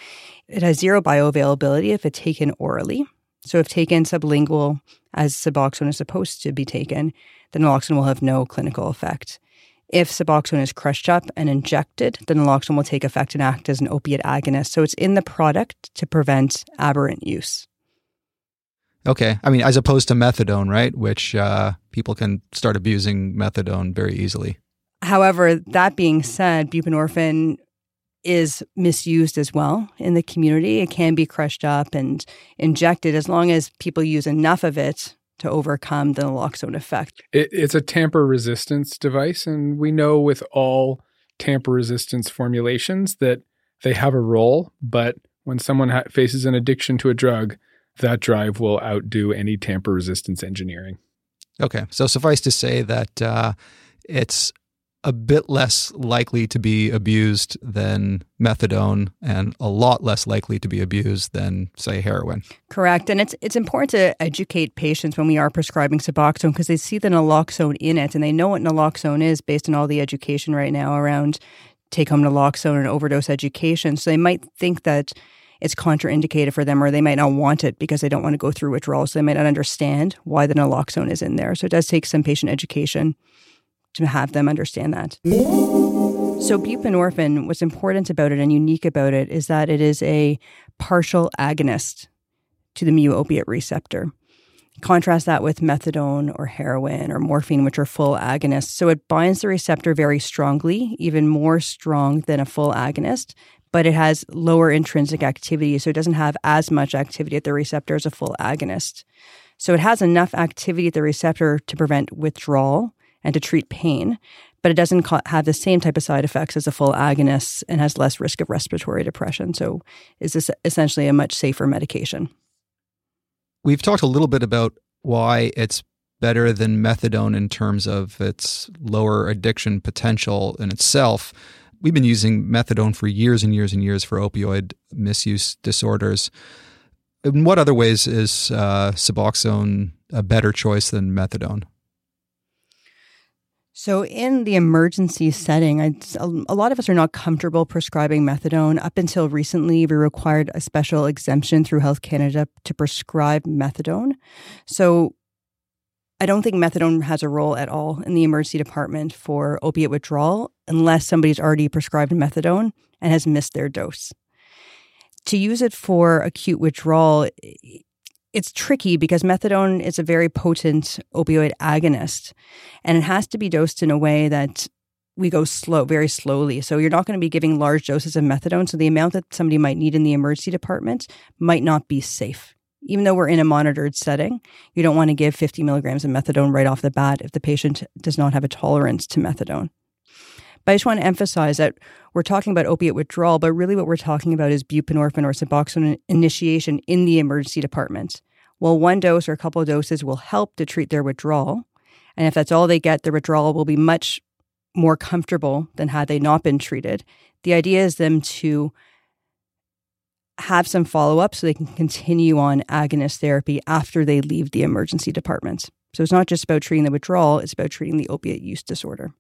it has zero bioavailability if it's taken orally. So if taken sublingual as Suboxone is supposed to be taken, the naloxone will have no clinical effect. If Suboxone is crushed up and injected, the naloxone will take effect and act as an opiate agonist. So it's in the product to prevent aberrant use. Okay. I mean, as opposed to methadone, right? Which uh, people can start abusing methadone very easily. However, that being said, buprenorphine is misused as well in the community. It can be crushed up and injected as long as people use enough of it to overcome the naloxone effect. It, it's a tamper resistance device, and we know with all tamper resistance formulations that they have a role, but when someone ha- faces an addiction to a drug, that drive will outdo any tamper resistance engineering. Okay. So suffice to say that uh, it's a bit less likely to be abused than methadone and a lot less likely to be abused than say heroin. Correct. And it's it's important to educate patients when we are prescribing Suboxone because they see the naloxone in it and they know what naloxone is based on all the education right now around take home naloxone and overdose education. So they might think that it's contraindicated for them or they might not want it because they don't want to go through withdrawal. So they might not understand why the naloxone is in there. So it does take some patient education to have them understand that. So, buprenorphine, what's important about it and unique about it is that it is a partial agonist to the mu opiate receptor. Contrast that with methadone or heroin or morphine, which are full agonists. So, it binds the receptor very strongly, even more strong than a full agonist, but it has lower intrinsic activity. So, it doesn't have as much activity at the receptor as a full agonist. So, it has enough activity at the receptor to prevent withdrawal and to treat pain, but it doesn't have the same type of side effects as a full agonist and has less risk of respiratory depression. So, is this essentially a much safer medication? We've talked a little bit about why it's better than methadone in terms of its lower addiction potential in itself. We've been using methadone for years and years and years for opioid misuse disorders. In what other ways is uh, Suboxone a better choice than methadone? So, in the emergency setting, I, a lot of us are not comfortable prescribing methadone. Up until recently, we required a special exemption through Health Canada to prescribe methadone. So, I don't think methadone has a role at all in the emergency department for opiate withdrawal unless somebody's already prescribed methadone and has missed their dose. To use it for acute withdrawal, it's tricky because methadone is a very potent opioid agonist and it has to be dosed in a way that we go slow, very slowly. So you're not going to be giving large doses of methadone. So the amount that somebody might need in the emergency department might not be safe. Even though we're in a monitored setting, you don't want to give 50 milligrams of methadone right off the bat if the patient does not have a tolerance to methadone. But I just want to emphasize that we're talking about opiate withdrawal, but really what we're talking about is buprenorphine or Suboxone initiation in the emergency department. Well, one dose or a couple of doses will help to treat their withdrawal. And if that's all they get, their withdrawal will be much more comfortable than had they not been treated. The idea is them to have some follow up so they can continue on agonist therapy after they leave the emergency department. So it's not just about treating the withdrawal, it's about treating the opiate use disorder.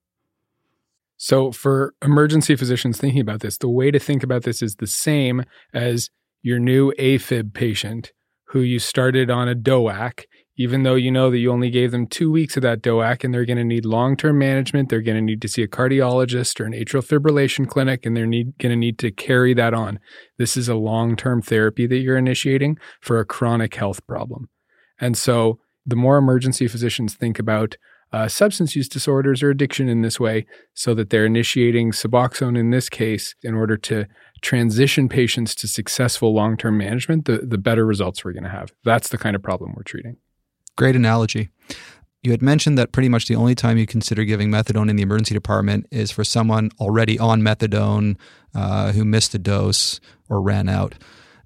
So, for emergency physicians thinking about this, the way to think about this is the same as your new AFib patient who you started on a DOAC, even though you know that you only gave them two weeks of that DOAC and they're going to need long term management. They're going to need to see a cardiologist or an atrial fibrillation clinic and they're need, going to need to carry that on. This is a long term therapy that you're initiating for a chronic health problem. And so, the more emergency physicians think about uh, substance use disorders or addiction in this way so that they're initiating Suboxone in this case in order to transition patients to successful long term management, the, the better results we're going to have. That's the kind of problem we're treating. Great analogy. You had mentioned that pretty much the only time you consider giving methadone in the emergency department is for someone already on methadone uh, who missed a dose or ran out.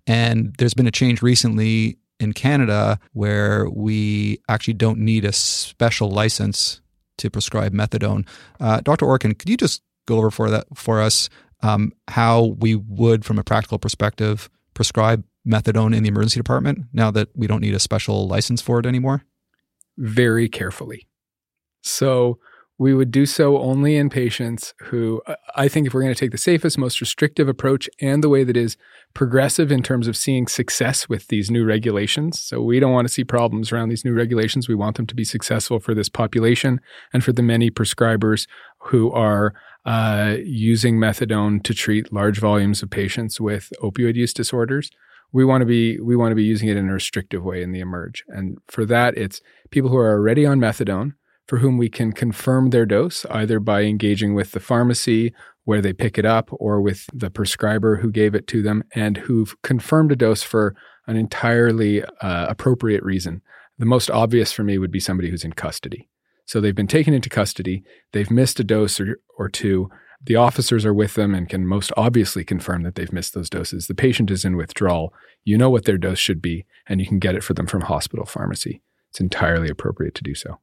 And there's been a change recently in Canada where we actually don't need a special license to prescribe methadone. Uh, Dr. Orkin, could you just go over for that for us um, how we would, from a practical perspective, prescribe methadone in the emergency department now that we don't need a special license for it anymore? Very carefully. So we would do so only in patients who I think if we're going to take the safest, most restrictive approach and the way that is progressive in terms of seeing success with these new regulations. So we don't want to see problems around these new regulations. We want them to be successful for this population and for the many prescribers who are uh, using methadone to treat large volumes of patients with opioid use disorders. We want to be we want to be using it in a restrictive way in the emerge. And for that, it's people who are already on methadone for whom we can confirm their dose either by engaging with the pharmacy where they pick it up or with the prescriber who gave it to them and who've confirmed a dose for an entirely uh, appropriate reason. The most obvious for me would be somebody who's in custody. So they've been taken into custody, they've missed a dose or, or two. The officers are with them and can most obviously confirm that they've missed those doses. The patient is in withdrawal. You know what their dose should be, and you can get it for them from hospital pharmacy. It's entirely appropriate to do so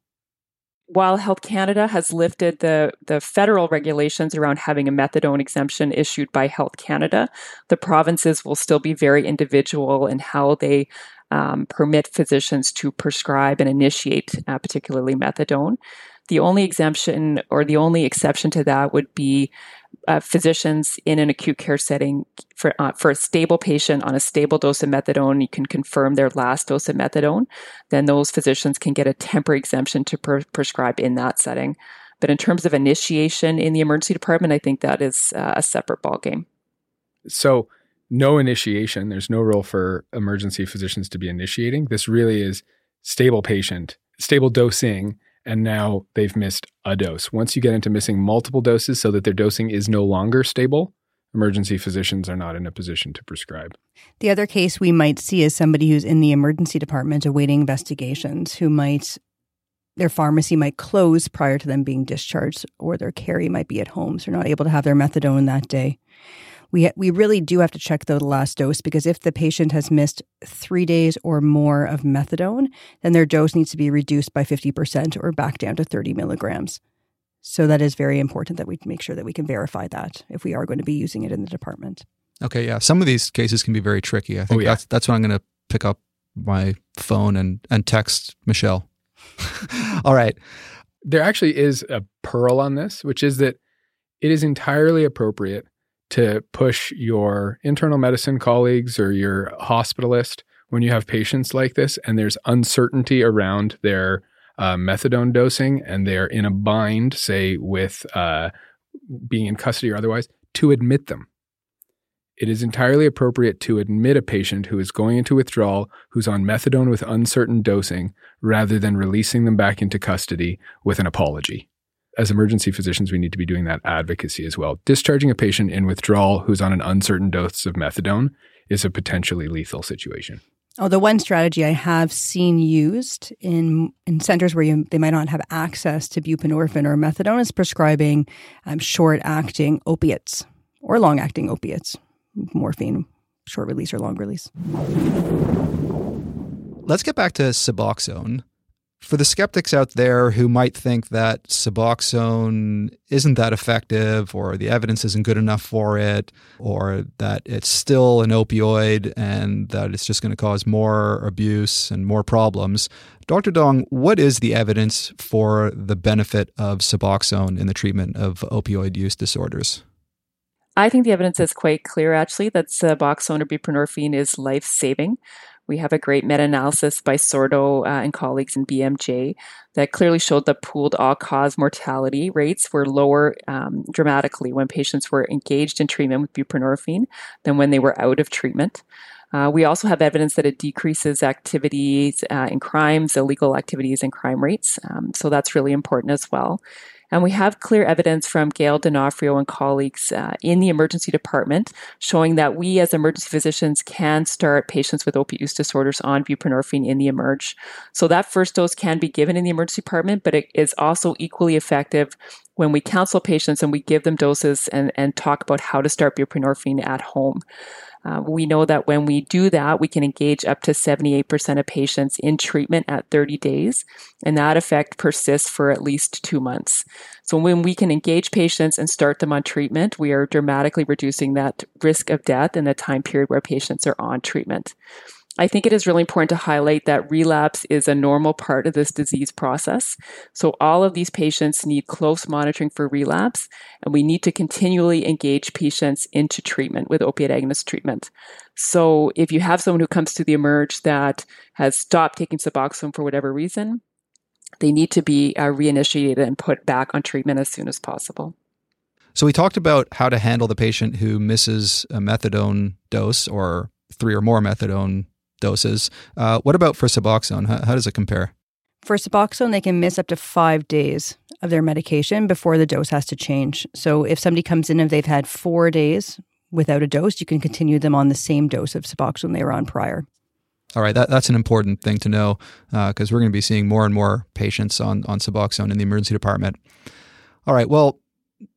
while Health Canada has lifted the, the federal regulations around having a methadone exemption issued by Health Canada, the provinces will still be very individual in how they um, permit physicians to prescribe and initiate, uh, particularly methadone. The only exemption or the only exception to that would be uh, physicians in an acute care setting for uh, for a stable patient on a stable dose of methadone, you can confirm their last dose of methadone. Then those physicians can get a temporary exemption to per- prescribe in that setting. But in terms of initiation in the emergency department, I think that is uh, a separate ballgame. So, no initiation. There's no role for emergency physicians to be initiating. This really is stable patient, stable dosing, and now they've missed a dose. Once you get into missing multiple doses so that their dosing is no longer stable, emergency physicians are not in a position to prescribe. The other case we might see is somebody who's in the emergency department awaiting investigations who might their pharmacy might close prior to them being discharged or their carry might be at home so they're not able to have their methadone that day we we really do have to check the last dose because if the patient has missed three days or more of methadone, then their dose needs to be reduced by fifty percent or back down to thirty milligrams. So that is very important that we make sure that we can verify that if we are going to be using it in the department. Okay, yeah. Some of these cases can be very tricky. I think oh, yeah. that's that's when I'm going to pick up my phone and and text Michelle. [laughs] All right. There actually is a pearl on this, which is that it is entirely appropriate to push your internal medicine colleagues or your hospitalist when you have patients like this and there's uncertainty around their uh, methadone dosing and they're in a bind, say, with uh, being in custody or otherwise, to admit them. It is entirely appropriate to admit a patient who is going into withdrawal, who's on methadone with uncertain dosing, rather than releasing them back into custody with an apology as emergency physicians, we need to be doing that advocacy as well. Discharging a patient in withdrawal who's on an uncertain dose of methadone is a potentially lethal situation. Oh, the one strategy I have seen used in in centers where you, they might not have access to buprenorphine or methadone is prescribing um, short acting opiates or long acting opiates, morphine, short release or long release. Let's get back to Suboxone. For the skeptics out there who might think that Suboxone isn't that effective, or the evidence isn't good enough for it, or that it's still an opioid and that it's just going to cause more abuse and more problems, Dr. Dong, what is the evidence for the benefit of Suboxone in the treatment of opioid use disorders? I think the evidence is quite clear, actually, that Suboxone or buprenorphine is life saving. We have a great meta analysis by Sordo uh, and colleagues in BMJ that clearly showed that pooled all cause mortality rates were lower um, dramatically when patients were engaged in treatment with buprenorphine than when they were out of treatment. Uh, we also have evidence that it decreases activities uh, in crimes, illegal activities, and crime rates. Um, so that's really important as well. And we have clear evidence from Gail D'Onofrio and colleagues uh, in the emergency department showing that we as emergency physicians can start patients with opiate use disorders on buprenorphine in the emerge. So that first dose can be given in the emergency department, but it is also equally effective when we counsel patients and we give them doses and, and talk about how to start buprenorphine at home. Uh, we know that when we do that, we can engage up to 78% of patients in treatment at 30 days, and that effect persists for at least two months. So when we can engage patients and start them on treatment, we are dramatically reducing that risk of death in the time period where patients are on treatment. I think it is really important to highlight that relapse is a normal part of this disease process. So all of these patients need close monitoring for relapse, and we need to continually engage patients into treatment with opiate agonist treatment. So if you have someone who comes to the emerge that has stopped taking Suboxone for whatever reason, they need to be uh, reinitiated and put back on treatment as soon as possible. So we talked about how to handle the patient who misses a methadone dose or three or more methadone doses. Uh, what about for Suboxone? How, how does it compare? For Suboxone, they can miss up to five days of their medication before the dose has to change. So if somebody comes in and they've had four days without a dose, you can continue them on the same dose of Suboxone they were on prior. All right, that, that's an important thing to know because uh, we're going to be seeing more and more patients on, on Suboxone in the emergency department. All right, well,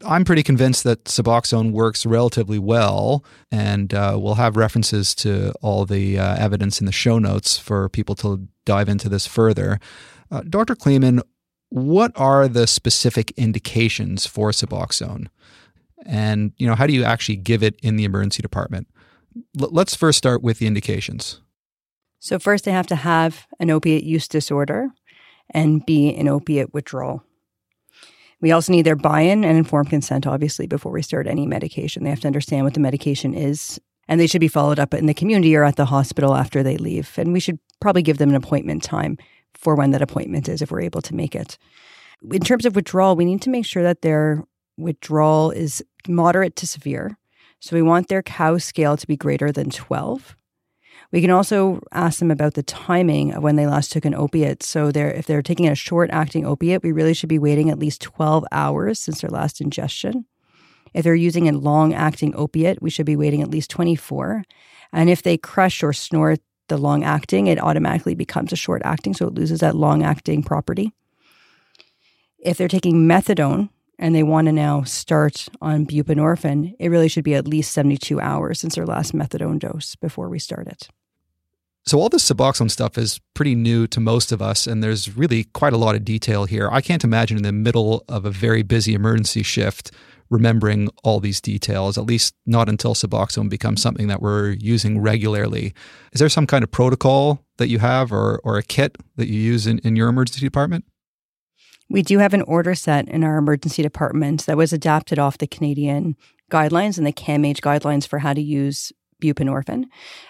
I'm pretty convinced that Suboxone works relatively well, and uh, we'll have references to all the uh, evidence in the show notes for people to dive into this further. Uh, Dr. Klaiman, what are the specific indications for Suboxone? And, you know, how do you actually give it in the emergency department? L- let's first start with the indications. So, first, they have to have an opiate use disorder and be in opiate withdrawal. We also need their buy in and informed consent, obviously, before we start any medication. They have to understand what the medication is, and they should be followed up in the community or at the hospital after they leave. And we should probably give them an appointment time for when that appointment is if we're able to make it. In terms of withdrawal, we need to make sure that their withdrawal is moderate to severe. So we want their cow scale to be greater than 12. We can also ask them about the timing of when they last took an opiate. So they're, if they're taking a short acting opiate, we really should be waiting at least 12 hours since their last ingestion. If they're using a long acting opiate, we should be waiting at least 24. And if they crush or snort the long acting, it automatically becomes a short acting, so it loses that long acting property. If they're taking methadone and they want to now start on buprenorphine, it really should be at least 72 hours since their last methadone dose before we start it. So all this Suboxone stuff is pretty new to most of us, and there's really quite a lot of detail here. I can't imagine in the middle of a very busy emergency shift remembering all these details, at least not until Suboxone becomes something that we're using regularly. Is there some kind of protocol that you have or, or a kit that you use in, in your emergency department? We do have an order set in our emergency department that was adapted off the Canadian guidelines and the CAMH guidelines for how to use buprenorphine.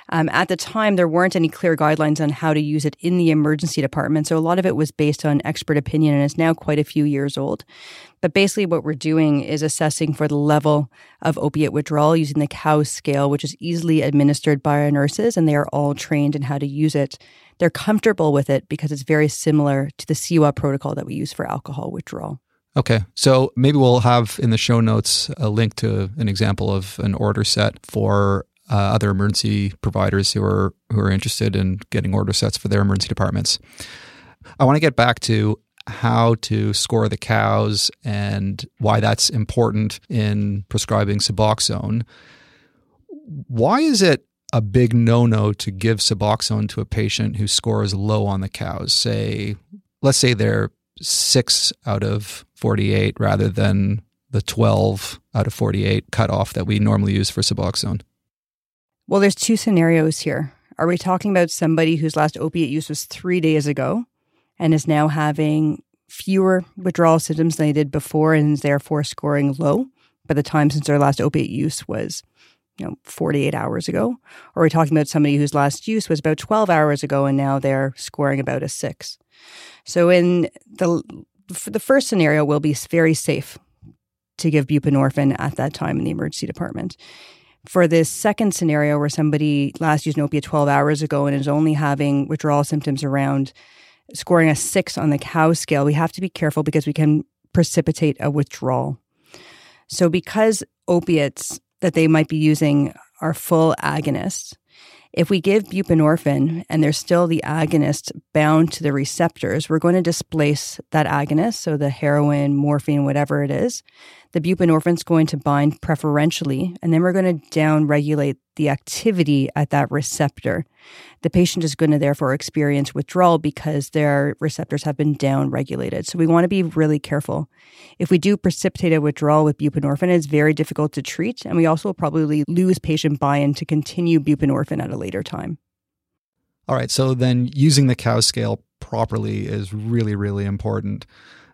Um, at the time, there weren't any clear guidelines on how to use it in the emergency department. So a lot of it was based on expert opinion and it's now quite a few years old. But basically, what we're doing is assessing for the level of opiate withdrawal using the COWS scale, which is easily administered by our nurses, and they are all trained in how to use it. They're comfortable with it because it's very similar to the CIWA protocol that we use for alcohol withdrawal. Okay. So maybe we'll have in the show notes a link to an example of an order set for uh, other emergency providers who are who are interested in getting order sets for their emergency departments. I want to get back to how to score the COWS and why that's important in prescribing Suboxone. Why is it a big no-no to give Suboxone to a patient who scores low on the COWS? Say, let's say they're six out of 48 rather than the 12 out of 48 cutoff that we normally use for Suboxone. Well, there's two scenarios here. Are we talking about somebody whose last opiate use was three days ago and is now having fewer withdrawal symptoms than they did before and is therefore scoring low by the time since their last opiate use was, you know, 48 hours ago? Or are we talking about somebody whose last use was about 12 hours ago and now they're scoring about a six? So in the the first scenario will be very safe to give buprenorphine at that time in the emergency department for this second scenario where somebody last used an opiate 12 hours ago and is only having withdrawal symptoms around scoring a six on the cow scale, we have to be careful because we can precipitate a withdrawal. So, because opiates that they might be using are full agonists, if we give buprenorphine and there's still the agonist bound to the receptors, we're going to displace that agonist, so the heroin, morphine, whatever it is, the buprenorphine is going to bind preferentially, and then we're going to downregulate the activity at that receptor. The patient is going to therefore experience withdrawal because their receptors have been downregulated. So we want to be really careful. If we do precipitate a withdrawal with buprenorphine, it's very difficult to treat, and we also will probably lose patient buy-in to continue buprenorphine at a later time. All right, so then using the COWS scale properly is really, really important.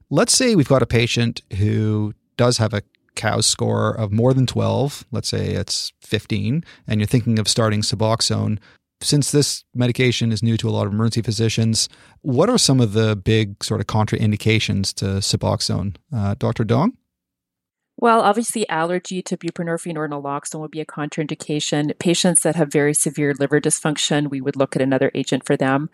Let's say we've got a patient who does have a COWS score of more than 12, let's say it's 15, and you're thinking of starting Suboxone. Since this medication is new to a lot of emergency physicians, what are some of the big sort of contraindications to Suboxone? Uh, Dr. Dong? Well, obviously, allergy to buprenorphine or naloxone would be a contraindication. Patients that have very severe liver dysfunction, we would look at another agent for them.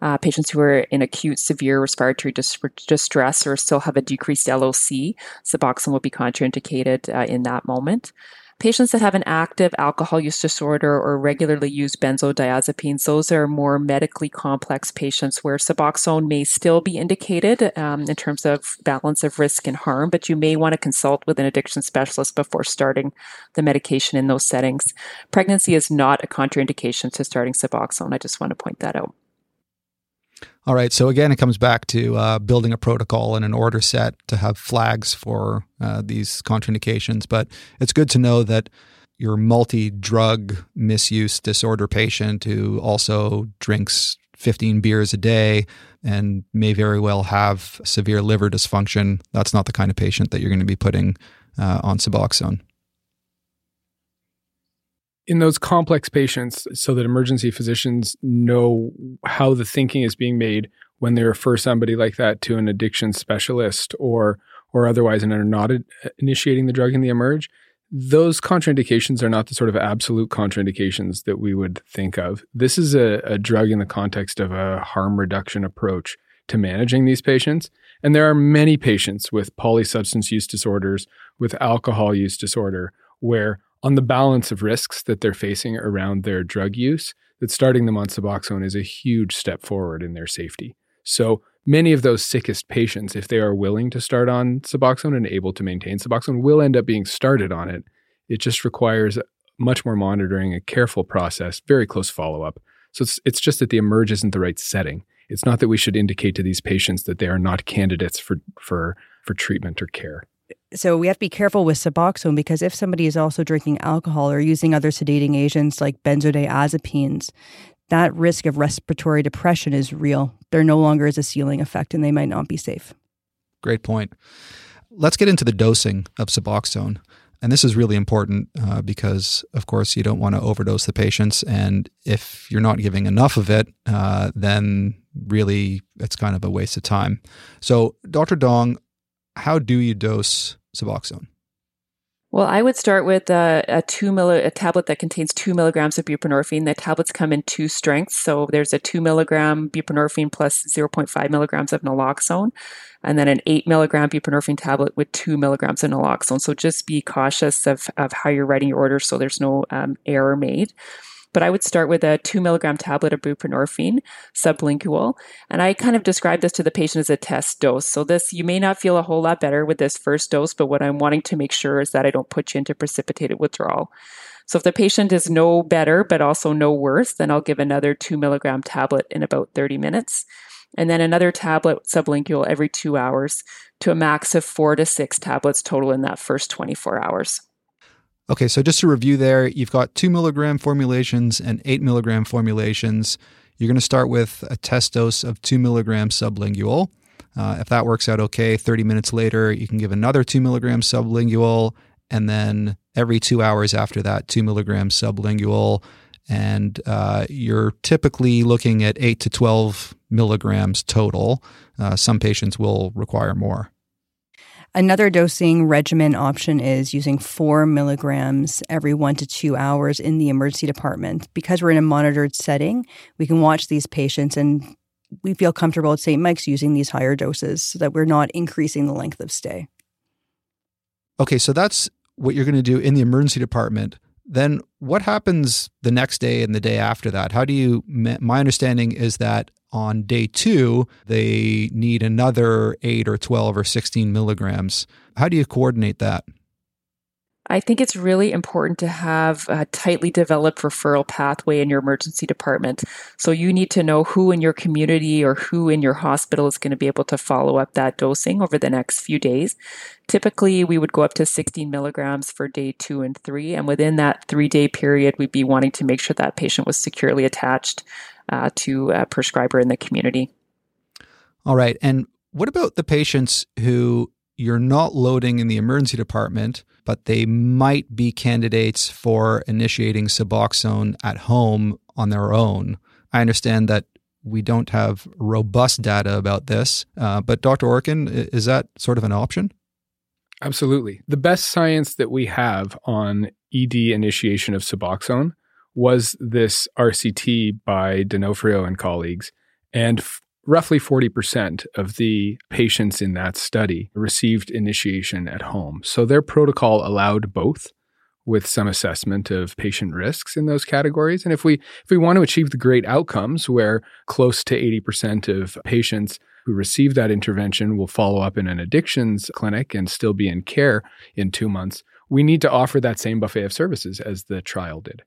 Uh, patients who are in acute severe respiratory dis- distress or still have a decreased LOC, Suboxone would be contraindicated uh, in that moment. Patients that have an active alcohol use disorder or regularly use benzodiazepines, those are more medically complex patients where Suboxone may still be indicated um, in terms of balance of risk and harm, but you may want to consult with an addiction specialist before starting the medication in those settings. Pregnancy is not a contraindication to starting Suboxone. I just want to point that out. All right. So again, it comes back to uh, building a protocol and an order set to have flags for uh, these contraindications. But it's good to know that your multi drug misuse disorder patient who also drinks 15 beers a day and may very well have severe liver dysfunction, that's not the kind of patient that you're going to be putting uh, on Suboxone in those complex patients so that emergency physicians know how the thinking is being made when they refer somebody like that to an addiction specialist or or otherwise and are not initiating the drug in the emerge those contraindications are not the sort of absolute contraindications that we would think of. This is a, a drug in the context of a harm reduction approach to managing these patients. And there are many patients with polysubstance use disorders with alcohol use disorder where on the balance of risks that they're facing around their drug use, that starting them on Suboxone is a huge step forward in their safety. So many of those sickest patients, if they are willing to start on Suboxone and able to maintain Suboxone, will end up being started on it. It just requires much more monitoring, a careful process, very close follow up. So it's, it's just that the emerge isn't the right setting. It's not that we should indicate to these patients that they are not candidates for, for, for treatment or care so we have to be careful with Suboxone because if somebody is also drinking alcohol or using other sedating agents like benzodiazepines, that risk of respiratory depression is real. There no longer is a ceiling effect and they might not be safe. Great point. Let's get into the dosing of Suboxone. And this is really important uh, because, of course, you don't want to overdose the patients. And if you're not giving enough of it, uh, then really it's kind of a waste of time. So, Dr. Dong, how do you dose Suboxone? Well, I would start with a, a two milli, a tablet that contains two milligrams of buprenorphine. The tablets come in two strengths, so there's a two milligram buprenorphine plus 0.5 milligrams of naloxone, and then an eight milligram buprenorphine tablet with two milligrams of naloxone. So just be cautious of, of how you're writing your order, so there's no um, error made. But I would start with a two milligram tablet of buprenorphine sublingual. And I kind of describe this to the patient as a test dose. So this, you may not feel a whole lot better with this first dose, but what I'm wanting to make sure is that I don't put you into precipitated withdrawal. So if the patient is no better, but also no worse, then I'll give another two milligram tablet in about 30 minutes. And then another tablet sublingual every two hours to a max of four to six tablets total in that first 24 hours. Okay, so just to review there, you've got two milligram formulations and eight milligram formulations. You're going to start with a test dose of two milligrams sublingual. Uh, if that works out okay, 30 minutes later, you can give another two milligrams sublingual, and then every two hours after that, two milligrams sublingual. And uh, you're typically looking at eight to 12 milligrams total. Uh, some patients will require more. Another dosing regimen option is using four milligrams every one to two hours in the emergency department. Because we're in a monitored setting, we can watch these patients and we feel comfortable at St. Mike's using these higher doses so that we're not increasing the length of stay. Okay, so that's what you're going to do in the emergency department. Then what happens the next day and the day after that? How do you, my understanding is that on day two, they need another 8 or 12 or 16 milligrams. How do you coordinate that? I think it's really important to have a tightly developed referral pathway in your emergency department. So you need to know who in your community or who in your hospital is going to be able to follow up that dosing over the next few days. Typically, we would go up to 16 milligrams for day two and three. And within that three day period, we'd be wanting to make sure that patient was securely attached uh, to a prescriber in the community. All right. And what about the patients who you're not loading in the emergency department, but they might be candidates for initiating Suboxone at home on their own? I understand that we don't have robust data about this, uh, but Dr. Orkin, is that sort of an option? Absolutely. The best science that we have on ED initiation of Suboxone was this RCT by D'Onofrio and colleagues. And f- roughly 40% of the patients in that study received initiation at home. So their protocol allowed both with some assessment of patient risks in those categories. And if we if we want to achieve the great outcomes where close to 80% of patients who receive that intervention will follow up in an addictions clinic and still be in care in 2 months, we need to offer that same buffet of services as the trial did.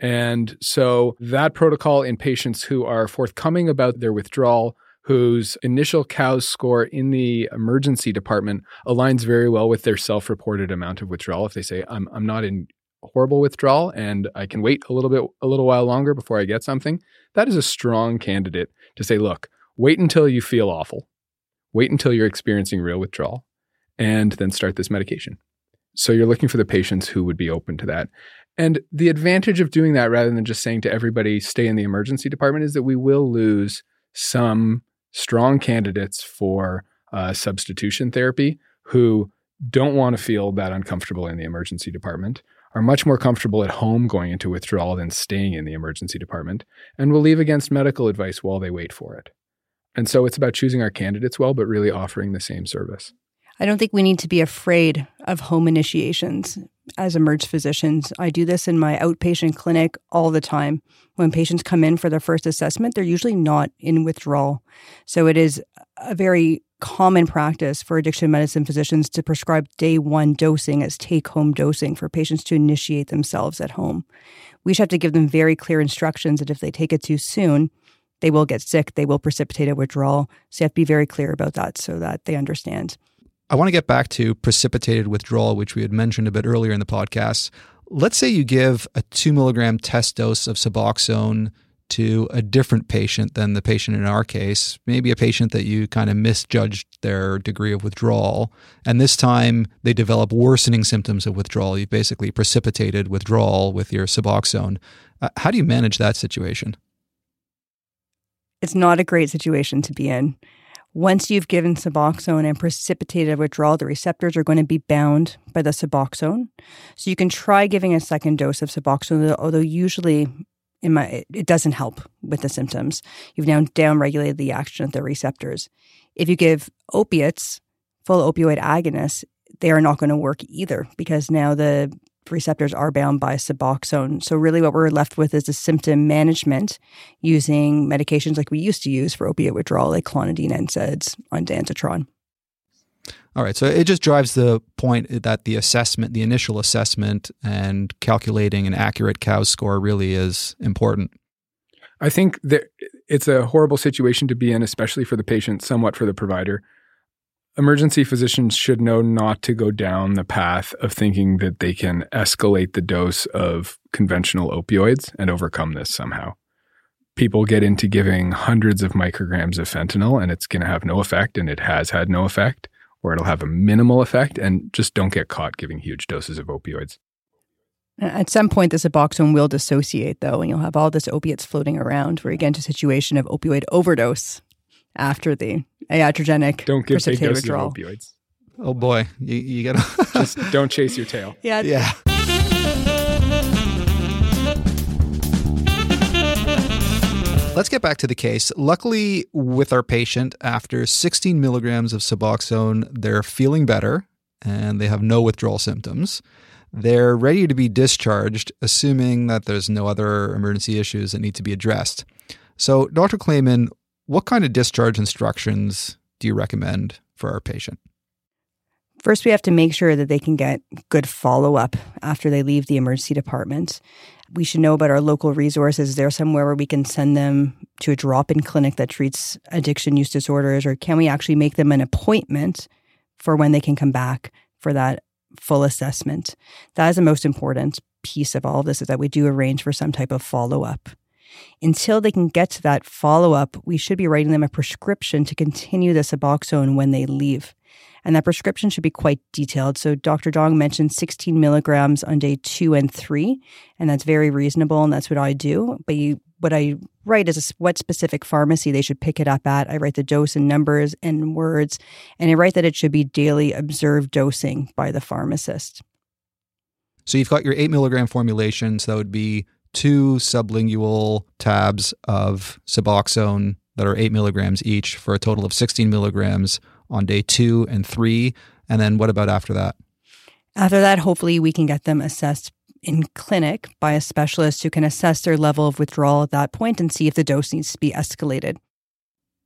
And so that protocol in patients who are forthcoming about their withdrawal, whose initial COWS score in the emergency department aligns very well with their self reported amount of withdrawal. If they say, I'm, I'm not in horrible withdrawal and I can wait a little bit, a little while longer before I get something, that is a strong candidate to say, look, wait until you feel awful, wait until you're experiencing real withdrawal, and then start this medication. So you're looking for the patients who would be open to that. And the advantage of doing that rather than just saying to everybody, stay in the emergency department, is that we will lose some strong candidates for uh, substitution therapy who don't want to feel that uncomfortable in the emergency department, are much more comfortable at home going into withdrawal than staying in the emergency department, and will leave against medical advice while they wait for it. And so it's about choosing our candidates well, but really offering the same service. I don't think we need to be afraid of home initiations as emerge physicians. I do this in my outpatient clinic all the time. When patients come in for their first assessment, they're usually not in withdrawal. So it is a very common practice for addiction medicine physicians to prescribe day one dosing as take home dosing for patients to initiate themselves at home. We just have to give them very clear instructions that if they take it too soon, they will get sick, they will precipitate a withdrawal. So you have to be very clear about that so that they understand. I want to get back to precipitated withdrawal, which we had mentioned a bit earlier in the podcast. Let's say you give a two milligram test dose of Suboxone to a different patient than the patient in our case, maybe a patient that you kind of misjudged their degree of withdrawal. And this time they develop worsening symptoms of withdrawal. You've basically precipitated withdrawal with your Suboxone. Uh, how do you manage that situation? It's not a great situation to be in. Once you've given Suboxone and precipitated withdrawal, the receptors are going to be bound by the Suboxone. So you can try giving a second dose of Suboxone, although usually my, it doesn't help with the symptoms. You've now downregulated the action of the receptors. If you give opiates, full opioid agonists, they are not going to work either because now the receptors are bound by Suboxone. So really what we're left with is the symptom management using medications like we used to use for opiate withdrawal, like clonidine NSAIDs ondansetron. All right. So it just drives the point that the assessment, the initial assessment and calculating an accurate COWS score really is important. I think that it's a horrible situation to be in, especially for the patient, somewhat for the provider emergency physicians should know not to go down the path of thinking that they can escalate the dose of conventional opioids and overcome this somehow. People get into giving hundreds of micrograms of fentanyl and it's going to have no effect, and it has had no effect, or it'll have a minimal effect, and just don't get caught giving huge doses of opioids. At some point, the Suboxone will dissociate, though, and you'll have all this opiates floating around where you get into a situation of opioid overdose after the iatrogenic don't give big doses withdrawal. of opioids. Oh boy, you, you gotta [laughs] just [laughs] don't chase your tail. Yeah, yeah. Let's get back to the case. Luckily, with our patient, after 16 milligrams of Suboxone, they're feeling better and they have no withdrawal symptoms. They're ready to be discharged, assuming that there's no other emergency issues that need to be addressed. So, Dr. Klaiman, what kind of discharge instructions do you recommend for our patient? First, we have to make sure that they can get good follow up after they leave the emergency department. We should know about our local resources. Is there somewhere where we can send them to a drop in clinic that treats addiction use disorders, or can we actually make them an appointment for when they can come back for that full assessment? That is the most important piece of all of this is that we do arrange for some type of follow up. Until they can get to that follow up, we should be writing them a prescription to continue the Suboxone when they leave. And that prescription should be quite detailed. So Dr. Dong mentioned 16 milligrams on day two and three, and that's very reasonable, and that's what I do. But you, what I write is a, what specific pharmacy they should pick it up at. I write the dose in numbers and words, and I write that it should be daily observed dosing by the pharmacist. So you've got your eight milligram formulation. So that would be two sublingual tabs of Suboxone that are eight milligrams each for a total of 16 milligrams on day two and three. And then what about after that? After that, hopefully, we can get them assessed in clinic by a specialist who can assess their level of withdrawal at that point and see if the dose needs to be escalated.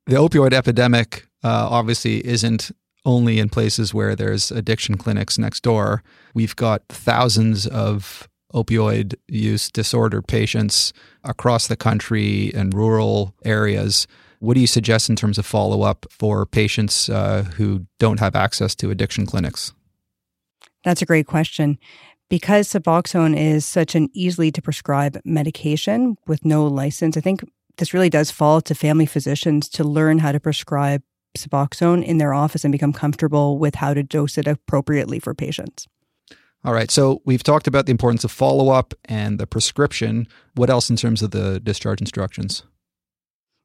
The opioid epidemic uh, obviously isn't only in places where there's addiction clinics next door. We've got thousands of opioid use disorder patients across the country and rural areas. What do you suggest in terms of follow up for patients uh, who don't have access to addiction clinics? That's a great question. Because Suboxone is such an easily to prescribe medication with no license, I think this really does fall to family physicians to learn how to prescribe Suboxone in their office and become comfortable with how to dose it appropriately for patients. All right. So we've talked about the importance of follow up and the prescription. What else in terms of the discharge instructions?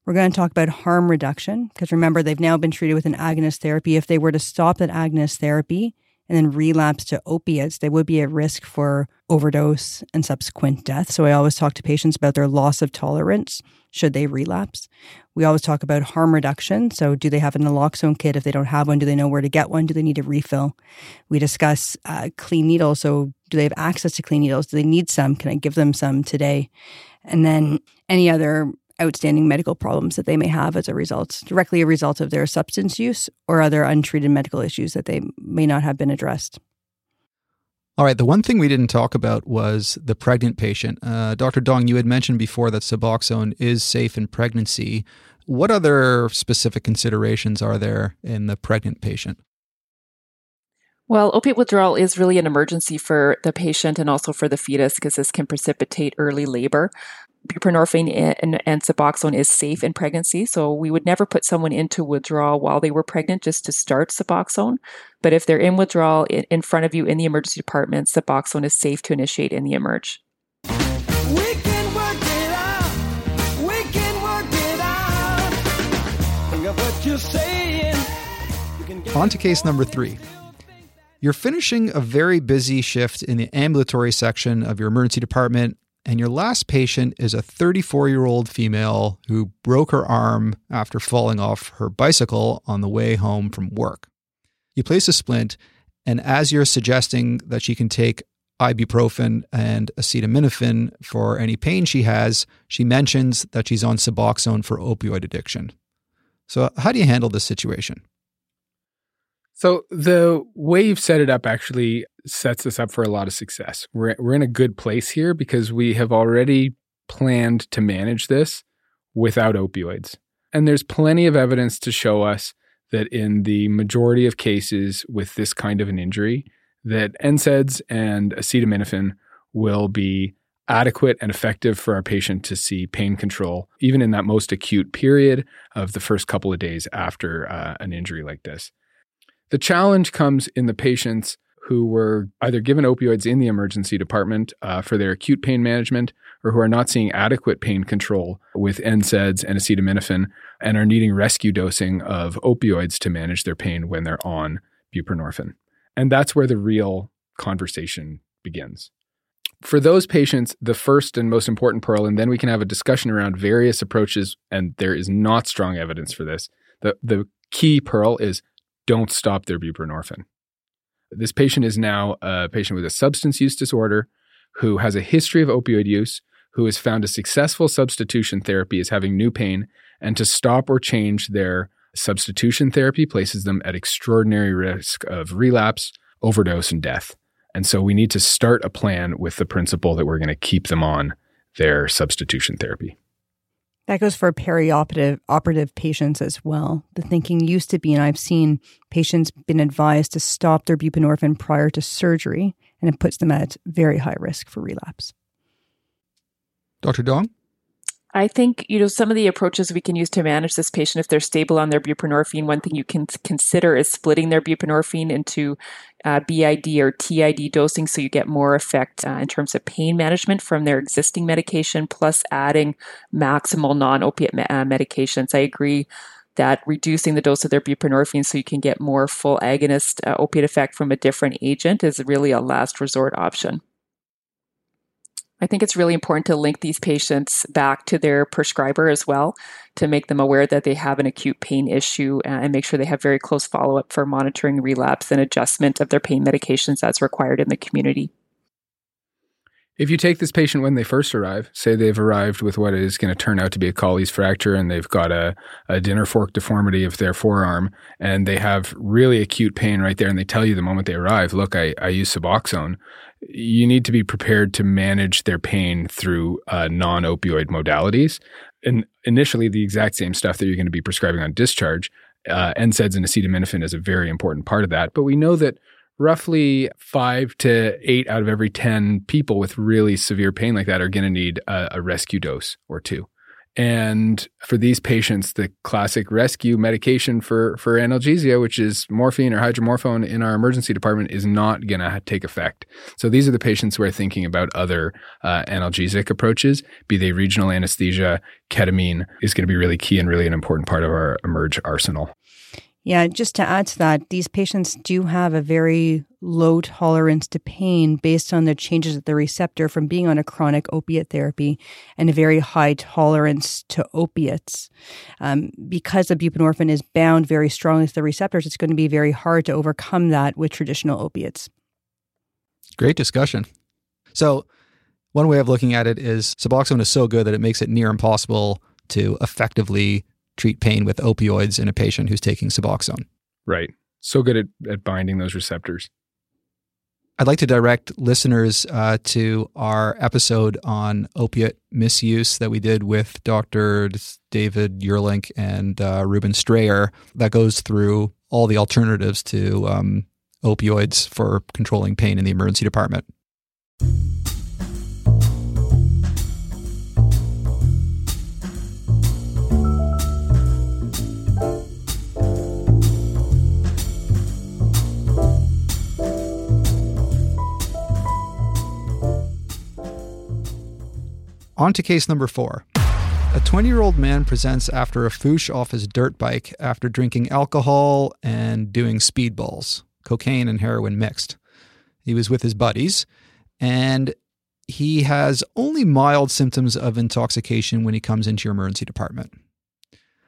We're going to talk about harm reduction because remember, they've now been treated with an agonist therapy. If they were to stop that agonist therapy and then relapse to opiates, they would be at risk for overdose and subsequent death. So I always talk to patients about their loss of tolerance should they relapse. We always talk about harm reduction. So, do they have an naloxone kit? If they don't have one, do they know where to get one? Do they need a refill? We discuss uh, clean needles. So, do they have access to clean needles? Do they need some? Can I give them some today? And then any other outstanding medical problems that they may have as a result, directly a result of their substance use or other untreated medical issues that they may not have been addressed. All right. The one thing we didn't talk about was the pregnant patient. Uh, Dr. Dong, you had mentioned before that Suboxone is safe in pregnancy. What other specific considerations are there in the pregnant patient? Well, opiate withdrawal is really an emergency for the patient and also for the fetus because this can precipitate early labor buprenorphine and, and, Suboxone is safe in pregnancy. So we would never put someone into withdrawal while they were pregnant just to start Suboxone. But if they're in withdrawal in, in front of you in the emergency department, Suboxone is safe to initiate in the emerge. We can work it out. We can work it out. On to case number three. You're finishing a very busy shift in the ambulatory section of your emergency department and your last patient is a 34 year old female who broke her arm after falling off her bicycle on the way home from work. You place a splint, and as you're suggesting that she can take ibuprofen and acetaminophen for any pain she has, she mentions that she's on Suboxone for opioid addiction. So, how do you handle this situation? So the way you've set it up actually sets us up for a lot of success. We're we're in a good place here because we have already planned to manage this without opioids. And there's plenty of evidence to show us that in the majority of cases with this kind of an injury that NSAIDs and acetaminophen will be adequate and effective for our patient to see pain control, even in that most acute period of the first couple of days after uh, an injury like this. The challenge comes in the patients who were either given opioids in the emergency department uh, for their acute pain management or who are not seeing adequate pain control with NSAIDs and acetaminophen and are needing rescue dosing of opioids to manage their pain when they're on buprenorphine. And that's where the real conversation begins. For those patients, the first and most important pearl, and then we can have a discussion around various approaches, and there is not strong evidence for this. The, the key pearl is don't stop their buprenorphine. This patient is now a patient with a substance use disorder who has a history of opioid use, who has found a successful substitution therapy is having new pain, and to stop or change their substitution therapy places them at extraordinary risk of relapse, overdose, and death. And so we need to start a plan with the principle that we're going to keep them on their substitution therapy. That goes for perioperative operative patients as well. The thinking used to be, and I've seen patients been advised to stop their buprenorphine prior to surgery, and it puts them at very high risk for relapse. Dr. Dong? I think, you know, some of the approaches we can use to manage this patient, if they're stable on their buprenorphine, one thing you can consider is splitting their buprenorphine into uh, BID or TID dosing so you get more effect uh, in terms of pain management from their existing medication, plus adding maximal non opiate me- uh, medications. I agree that reducing the dose of their buprenorphine so you can get more full agonist uh, opiate effect from a different agent is really a last resort option. I think it's really important to link these patients back to their prescriber as well to make them aware that they have an acute pain issue and make sure they have very close follow up for monitoring relapse and adjustment of their pain medications as required in the community. If you take this patient when they first arrive, say they've arrived with what is going to turn out to be a Colles fracture and they've got a, a dinner fork deformity of their forearm and they have really acute pain right there and they tell you the moment they arrive, look, I, I use Suboxone, you need to be prepared to manage their pain through uh, non opioid modalities. And initially, the exact same stuff that you're going to be prescribing on discharge. Uh, NSAIDs and acetaminophen is a very important part of that. But we know that roughly five to eight out of every 10 people with really severe pain like that are going to need a, a rescue dose or two. And for these patients, the classic rescue medication for, for analgesia, which is morphine or hydromorphone in our emergency department, is not going to take effect. So these are the patients who are thinking about other uh, analgesic approaches, be they regional anesthesia, ketamine is going to be really key and really an important part of our emerge arsenal. Yeah, just to add to that, these patients do have a very low tolerance to pain based on the changes at the receptor from being on a chronic opiate therapy and a very high tolerance to opiates. Um, because the buprenorphine is bound very strongly to the receptors, it's going to be very hard to overcome that with traditional opiates. Great discussion. So, one way of looking at it is Suboxone is so good that it makes it near impossible to effectively treat pain with opioids in a patient who's taking Suboxone. Right. So good at, at binding those receptors. I'd like to direct listeners uh, to our episode on opiate misuse that we did with Dr. David Juurlink and uh, Reuben Strayer that goes through all the alternatives to um, opioids for controlling pain in the emergency department. On to case number four. A 20 year old man presents after a foosh off his dirt bike after drinking alcohol and doing speedballs, cocaine and heroin mixed. He was with his buddies, and he has only mild symptoms of intoxication when he comes into your emergency department.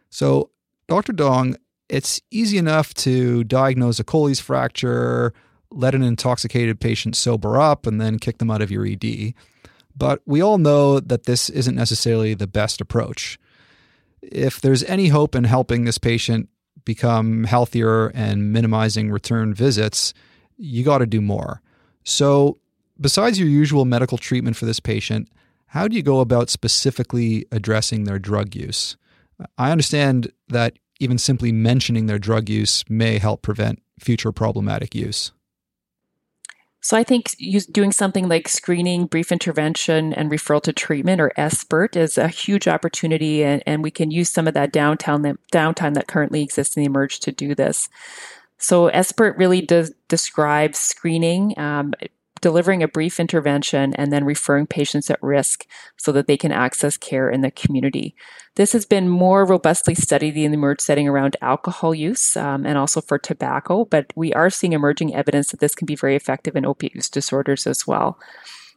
So, Dr. Dong, it's easy enough to diagnose a Colles fracture, let an intoxicated patient sober up, and then kick them out of your ED. But we all know that this isn't necessarily the best approach. If there's any hope in helping this patient become healthier and minimizing return visits, you got to do more. So, besides your usual medical treatment for this patient, how do you go about specifically addressing their drug use? I understand that even simply mentioning their drug use may help prevent future problematic use. So I think doing something like screening, brief intervention, and referral to treatment or SBIRT is a huge opportunity, and, and we can use some of that downtime that downtime that currently exists in the emerge to do this. So SBIRT really does describe screening, um, delivering a brief intervention, and then referring patients at risk so that they can access care in the community. This has been more robustly studied in the emerge setting around alcohol use um, and also for tobacco, but we are seeing emerging evidence that this can be very effective in opiate use disorders as well.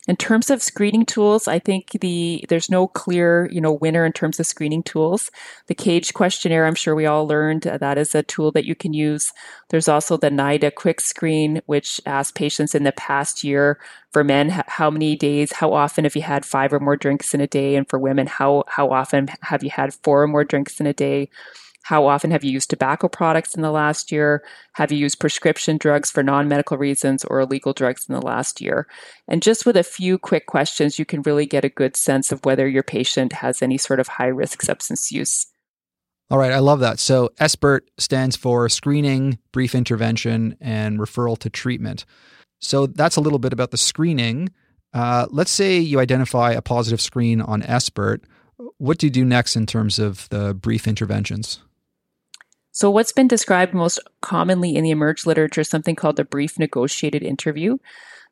In terms of screening tools, I think the there's no clear you know winner in terms of screening tools. The CAGE questionnaire, I'm sure we all learned uh, that is a tool that you can use. There's also the NIDA quick screen, which asks patients in the past year for men how many days, how often have you had five or more drinks in a day, and for women how how often have you had four or more drinks in a day. How often have you used tobacco products in the last year? Have you used prescription drugs for non medical reasons or illegal drugs in the last year? And just with a few quick questions, you can really get a good sense of whether your patient has any sort of high risk substance use. All right, I love that. So SBIRT stands for screening, brief intervention, and referral to treatment. So that's a little bit about the screening. Uh, let's say you identify a positive screen on SBIRT What do you do next in terms of the brief interventions? So, what's been described most commonly in the emerge literature is something called the brief negotiated interview.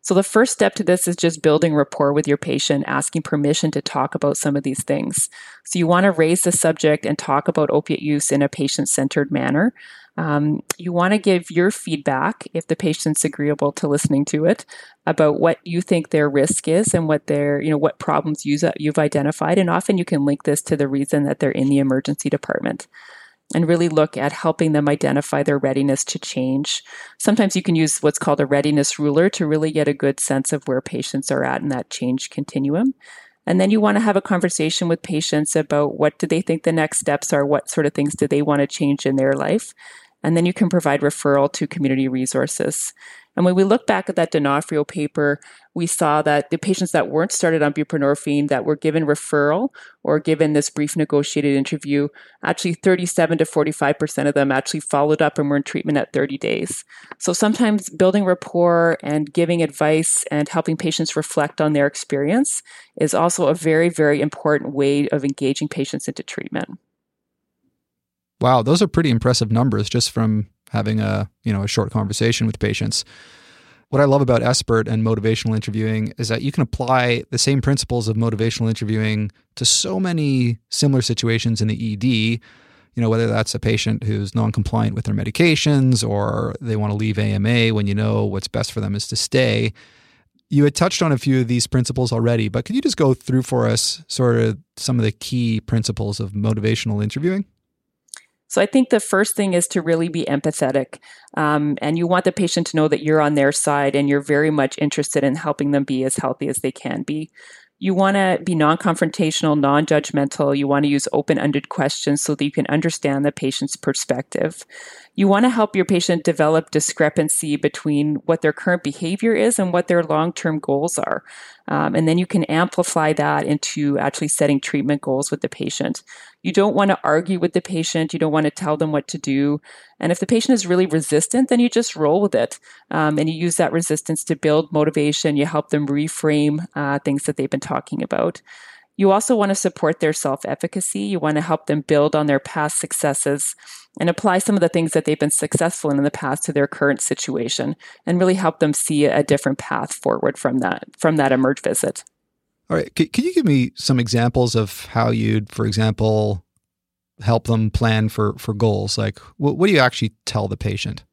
So, the first step to this is just building rapport with your patient, asking permission to talk about some of these things. So, you want to raise the subject and talk about opiate use in a patient centered manner. Um, you want to give your feedback, if the patient's agreeable to listening to it, about what you think their risk is and what their, you know, what problems you've identified. And often you can link this to the reason that they're in the emergency department and really look at helping them identify their readiness to change. Sometimes you can use what's called a readiness ruler to really get a good sense of where patients are at in that change continuum. And then you want to have a conversation with patients about what do they think the next steps are, what sort of things do they want to change in their life. And then you can provide referral to community resources. And when we look back at that D'Onofrio paper, we saw that the patients that weren't started on buprenorphine that were given referral or given this brief negotiated interview, actually 37 to 45% of them actually followed up and were in treatment at 30 days. So sometimes building rapport and giving advice and helping patients reflect on their experience is also a very, very important way of engaging patients into treatment. Wow, those are pretty impressive numbers just from having a, you know, a short conversation with patients. What I love about SBIRT and motivational interviewing is that you can apply the same principles of motivational interviewing to so many similar situations in the ED. You know, whether that's a patient who's non-compliant with their medications or they want to leave AMA when you know what's best for them is to stay. You had touched on a few of these principles already, but could you just go through for us sort of some of the key principles of motivational interviewing? So I think the first thing is to really be empathetic. Um, and you want the patient to know that you're on their side and you're very much interested in helping them be as healthy as they can be. You want to be non confrontational, non judgmental. You want to use open ended questions so that you can understand the patient's perspective. You want to help your patient develop discrepancy between what their current behavior is and what their long term goals are. Um, and then you can amplify that into actually setting treatment goals with the patient. You don't want to argue with the patient. You don't want to tell them what to do. And if the patient is really resistant, then you just roll with it. Um, and you use that resistance to build motivation. You help them reframe uh, things that they've been talking about. You also want to support their self efficacy. You want to help them build on their past successes and apply some of the things that they've been successful in in the past to their current situation and really help them see a different path forward from that from that emerge visit. All right. Can, can you give me some examples of how you'd, for example, help them plan for, for goals? Like, what, what do you actually tell the patient?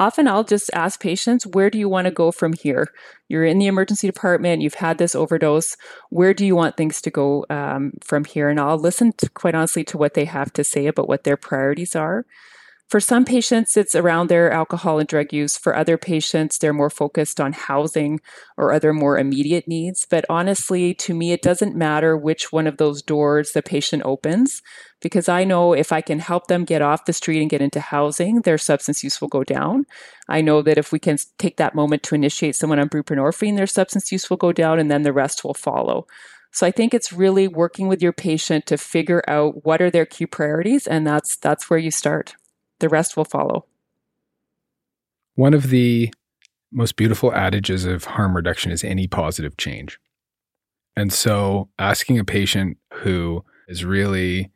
Often I'll just ask patients, where do you want to go from here? You're in the emergency department, you've had this overdose. Where do you want things to go um, from here? And I'll listen to, quite honestly to what they have to say about what their priorities are. For some patients, it's around their alcohol and drug use. For other patients, they're more focused on housing or other more immediate needs. But honestly, to me, it doesn't matter which one of those doors the patient opens because I know if I can help them get off the street and get into housing, their substance use will go down. I know that if we can take that moment to initiate someone on buprenorphine, their substance use will go down and then the rest will follow. So I think it's really working with your patient to figure out what are their key priorities and that's that's where you start the rest will follow. One of the most beautiful adages of harm reduction is any positive change. And so asking a patient who is really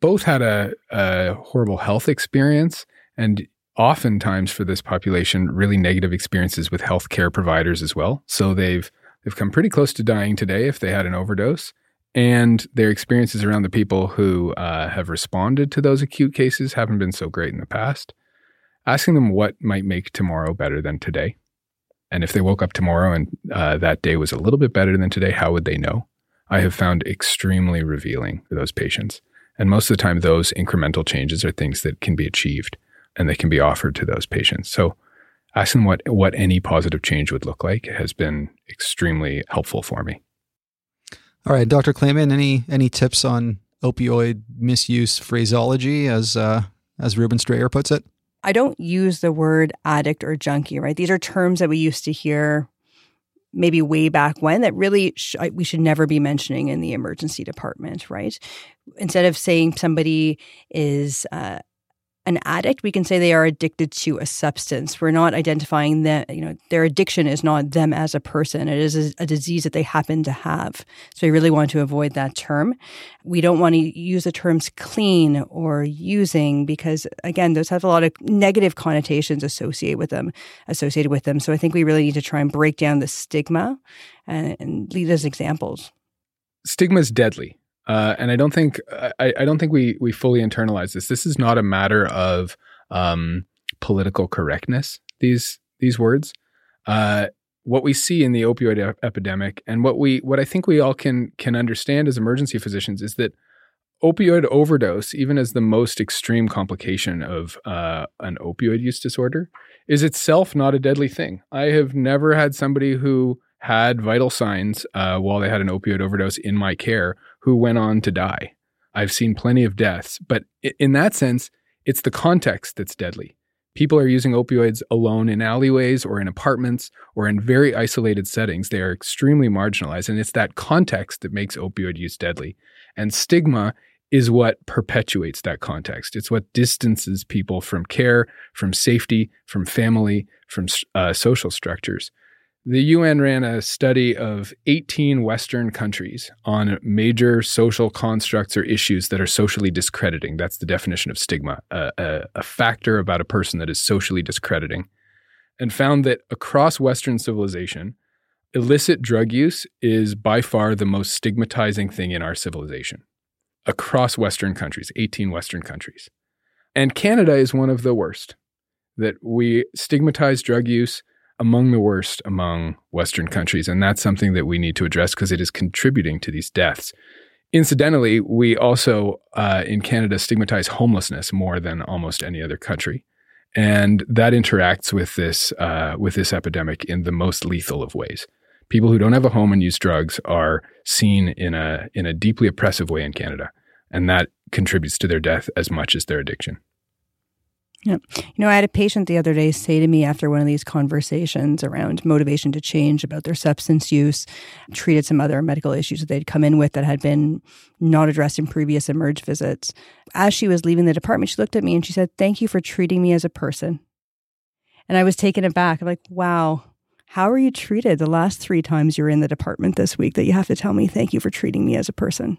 both had a, a horrible health experience and oftentimes for this population really negative experiences with healthcare providers as well. So they've they've come pretty close to dying today if they had an overdose and their experiences around the people who uh, have responded to those acute cases haven't been so great in the past. Asking them what might make tomorrow better than today. And if they woke up tomorrow and uh, that day was a little bit better than today, how would they know? I have found extremely revealing for those patients. And most of the time, those incremental changes are things that can be achieved and they can be offered to those patients. So, asking what, what any positive change would look like has been extremely helpful for me. All right, Dr. Klaiman, any any tips on opioid misuse phraseology, as uh, as Reuben Strayer puts it? I don't use the word addict or junkie. Right, these are terms that we used to hear maybe way back when that really sh- we should never be mentioning in the emergency department. Right, instead of saying somebody is uh, an addict, we can say they are addicted to a substance. We're not identifying that, you know, their addiction is not them as a person. It is a, a, disease that they happen to have. So we really want to avoid that term. We don't want to use the terms clean or using because again, those have a lot of negative connotations associated with them, associated with them. So I think we really need to try and break down the stigma and, and lead as examples. Stigma is deadly. Uh, and I don't think I, I, don't think we we fully internalize this. This is not a matter of um, political correctness. These these words, uh, what we see in the opioid e- epidemic, and what we what I think we all can can understand as emergency physicians is that opioid overdose, even as the most extreme complication of uh, an opioid use disorder, is itself not a deadly thing. I have never had somebody who had vital signs uh, while they had an opioid overdose in my care who went on to die. I've seen plenty of deaths, but in that sense, it's the context that's deadly. People are using opioids alone in alleyways or in apartments or in very isolated settings. They are extremely marginalized, and it's that context that makes opioid use deadly. And stigma is what perpetuates that context. It's what distances people from care, from safety, from family, from uh, social structures. The UN ran a study of 18 Western countries on major social constructs or issues that are socially discrediting. That's the definition of stigma, a, a, a, factor about a person that is socially discrediting, and found that across Western civilization, illicit drug use is by far the most stigmatizing thing in our civilization. Across Western countries, 18 Western countries. And Canada is one of the worst. That we stigmatize drug use among the worst among Western countries. And that's something that we need to address because it is contributing to these deaths. Incidentally, we also uh, in Canada stigmatize homelessness more than almost any other country. And that interacts with this, uh, with this epidemic in the most lethal of ways. People who don't have a home and use drugs are seen in a, in a deeply oppressive way in Canada. And that contributes to their death as much as their addiction. Yeah. You know, I had a patient the other day say to me after one of these conversations around motivation to change about their substance use, treated some other medical issues that they'd come in with that had been not addressed in previous emerge visits. As she was leaving the department, she looked at me and she said, Thank you for treating me as a person. And I was taken aback. I'm like, wow, how are you treated the last three times you're in the department this week that you have to tell me, thank you for treating me as a person?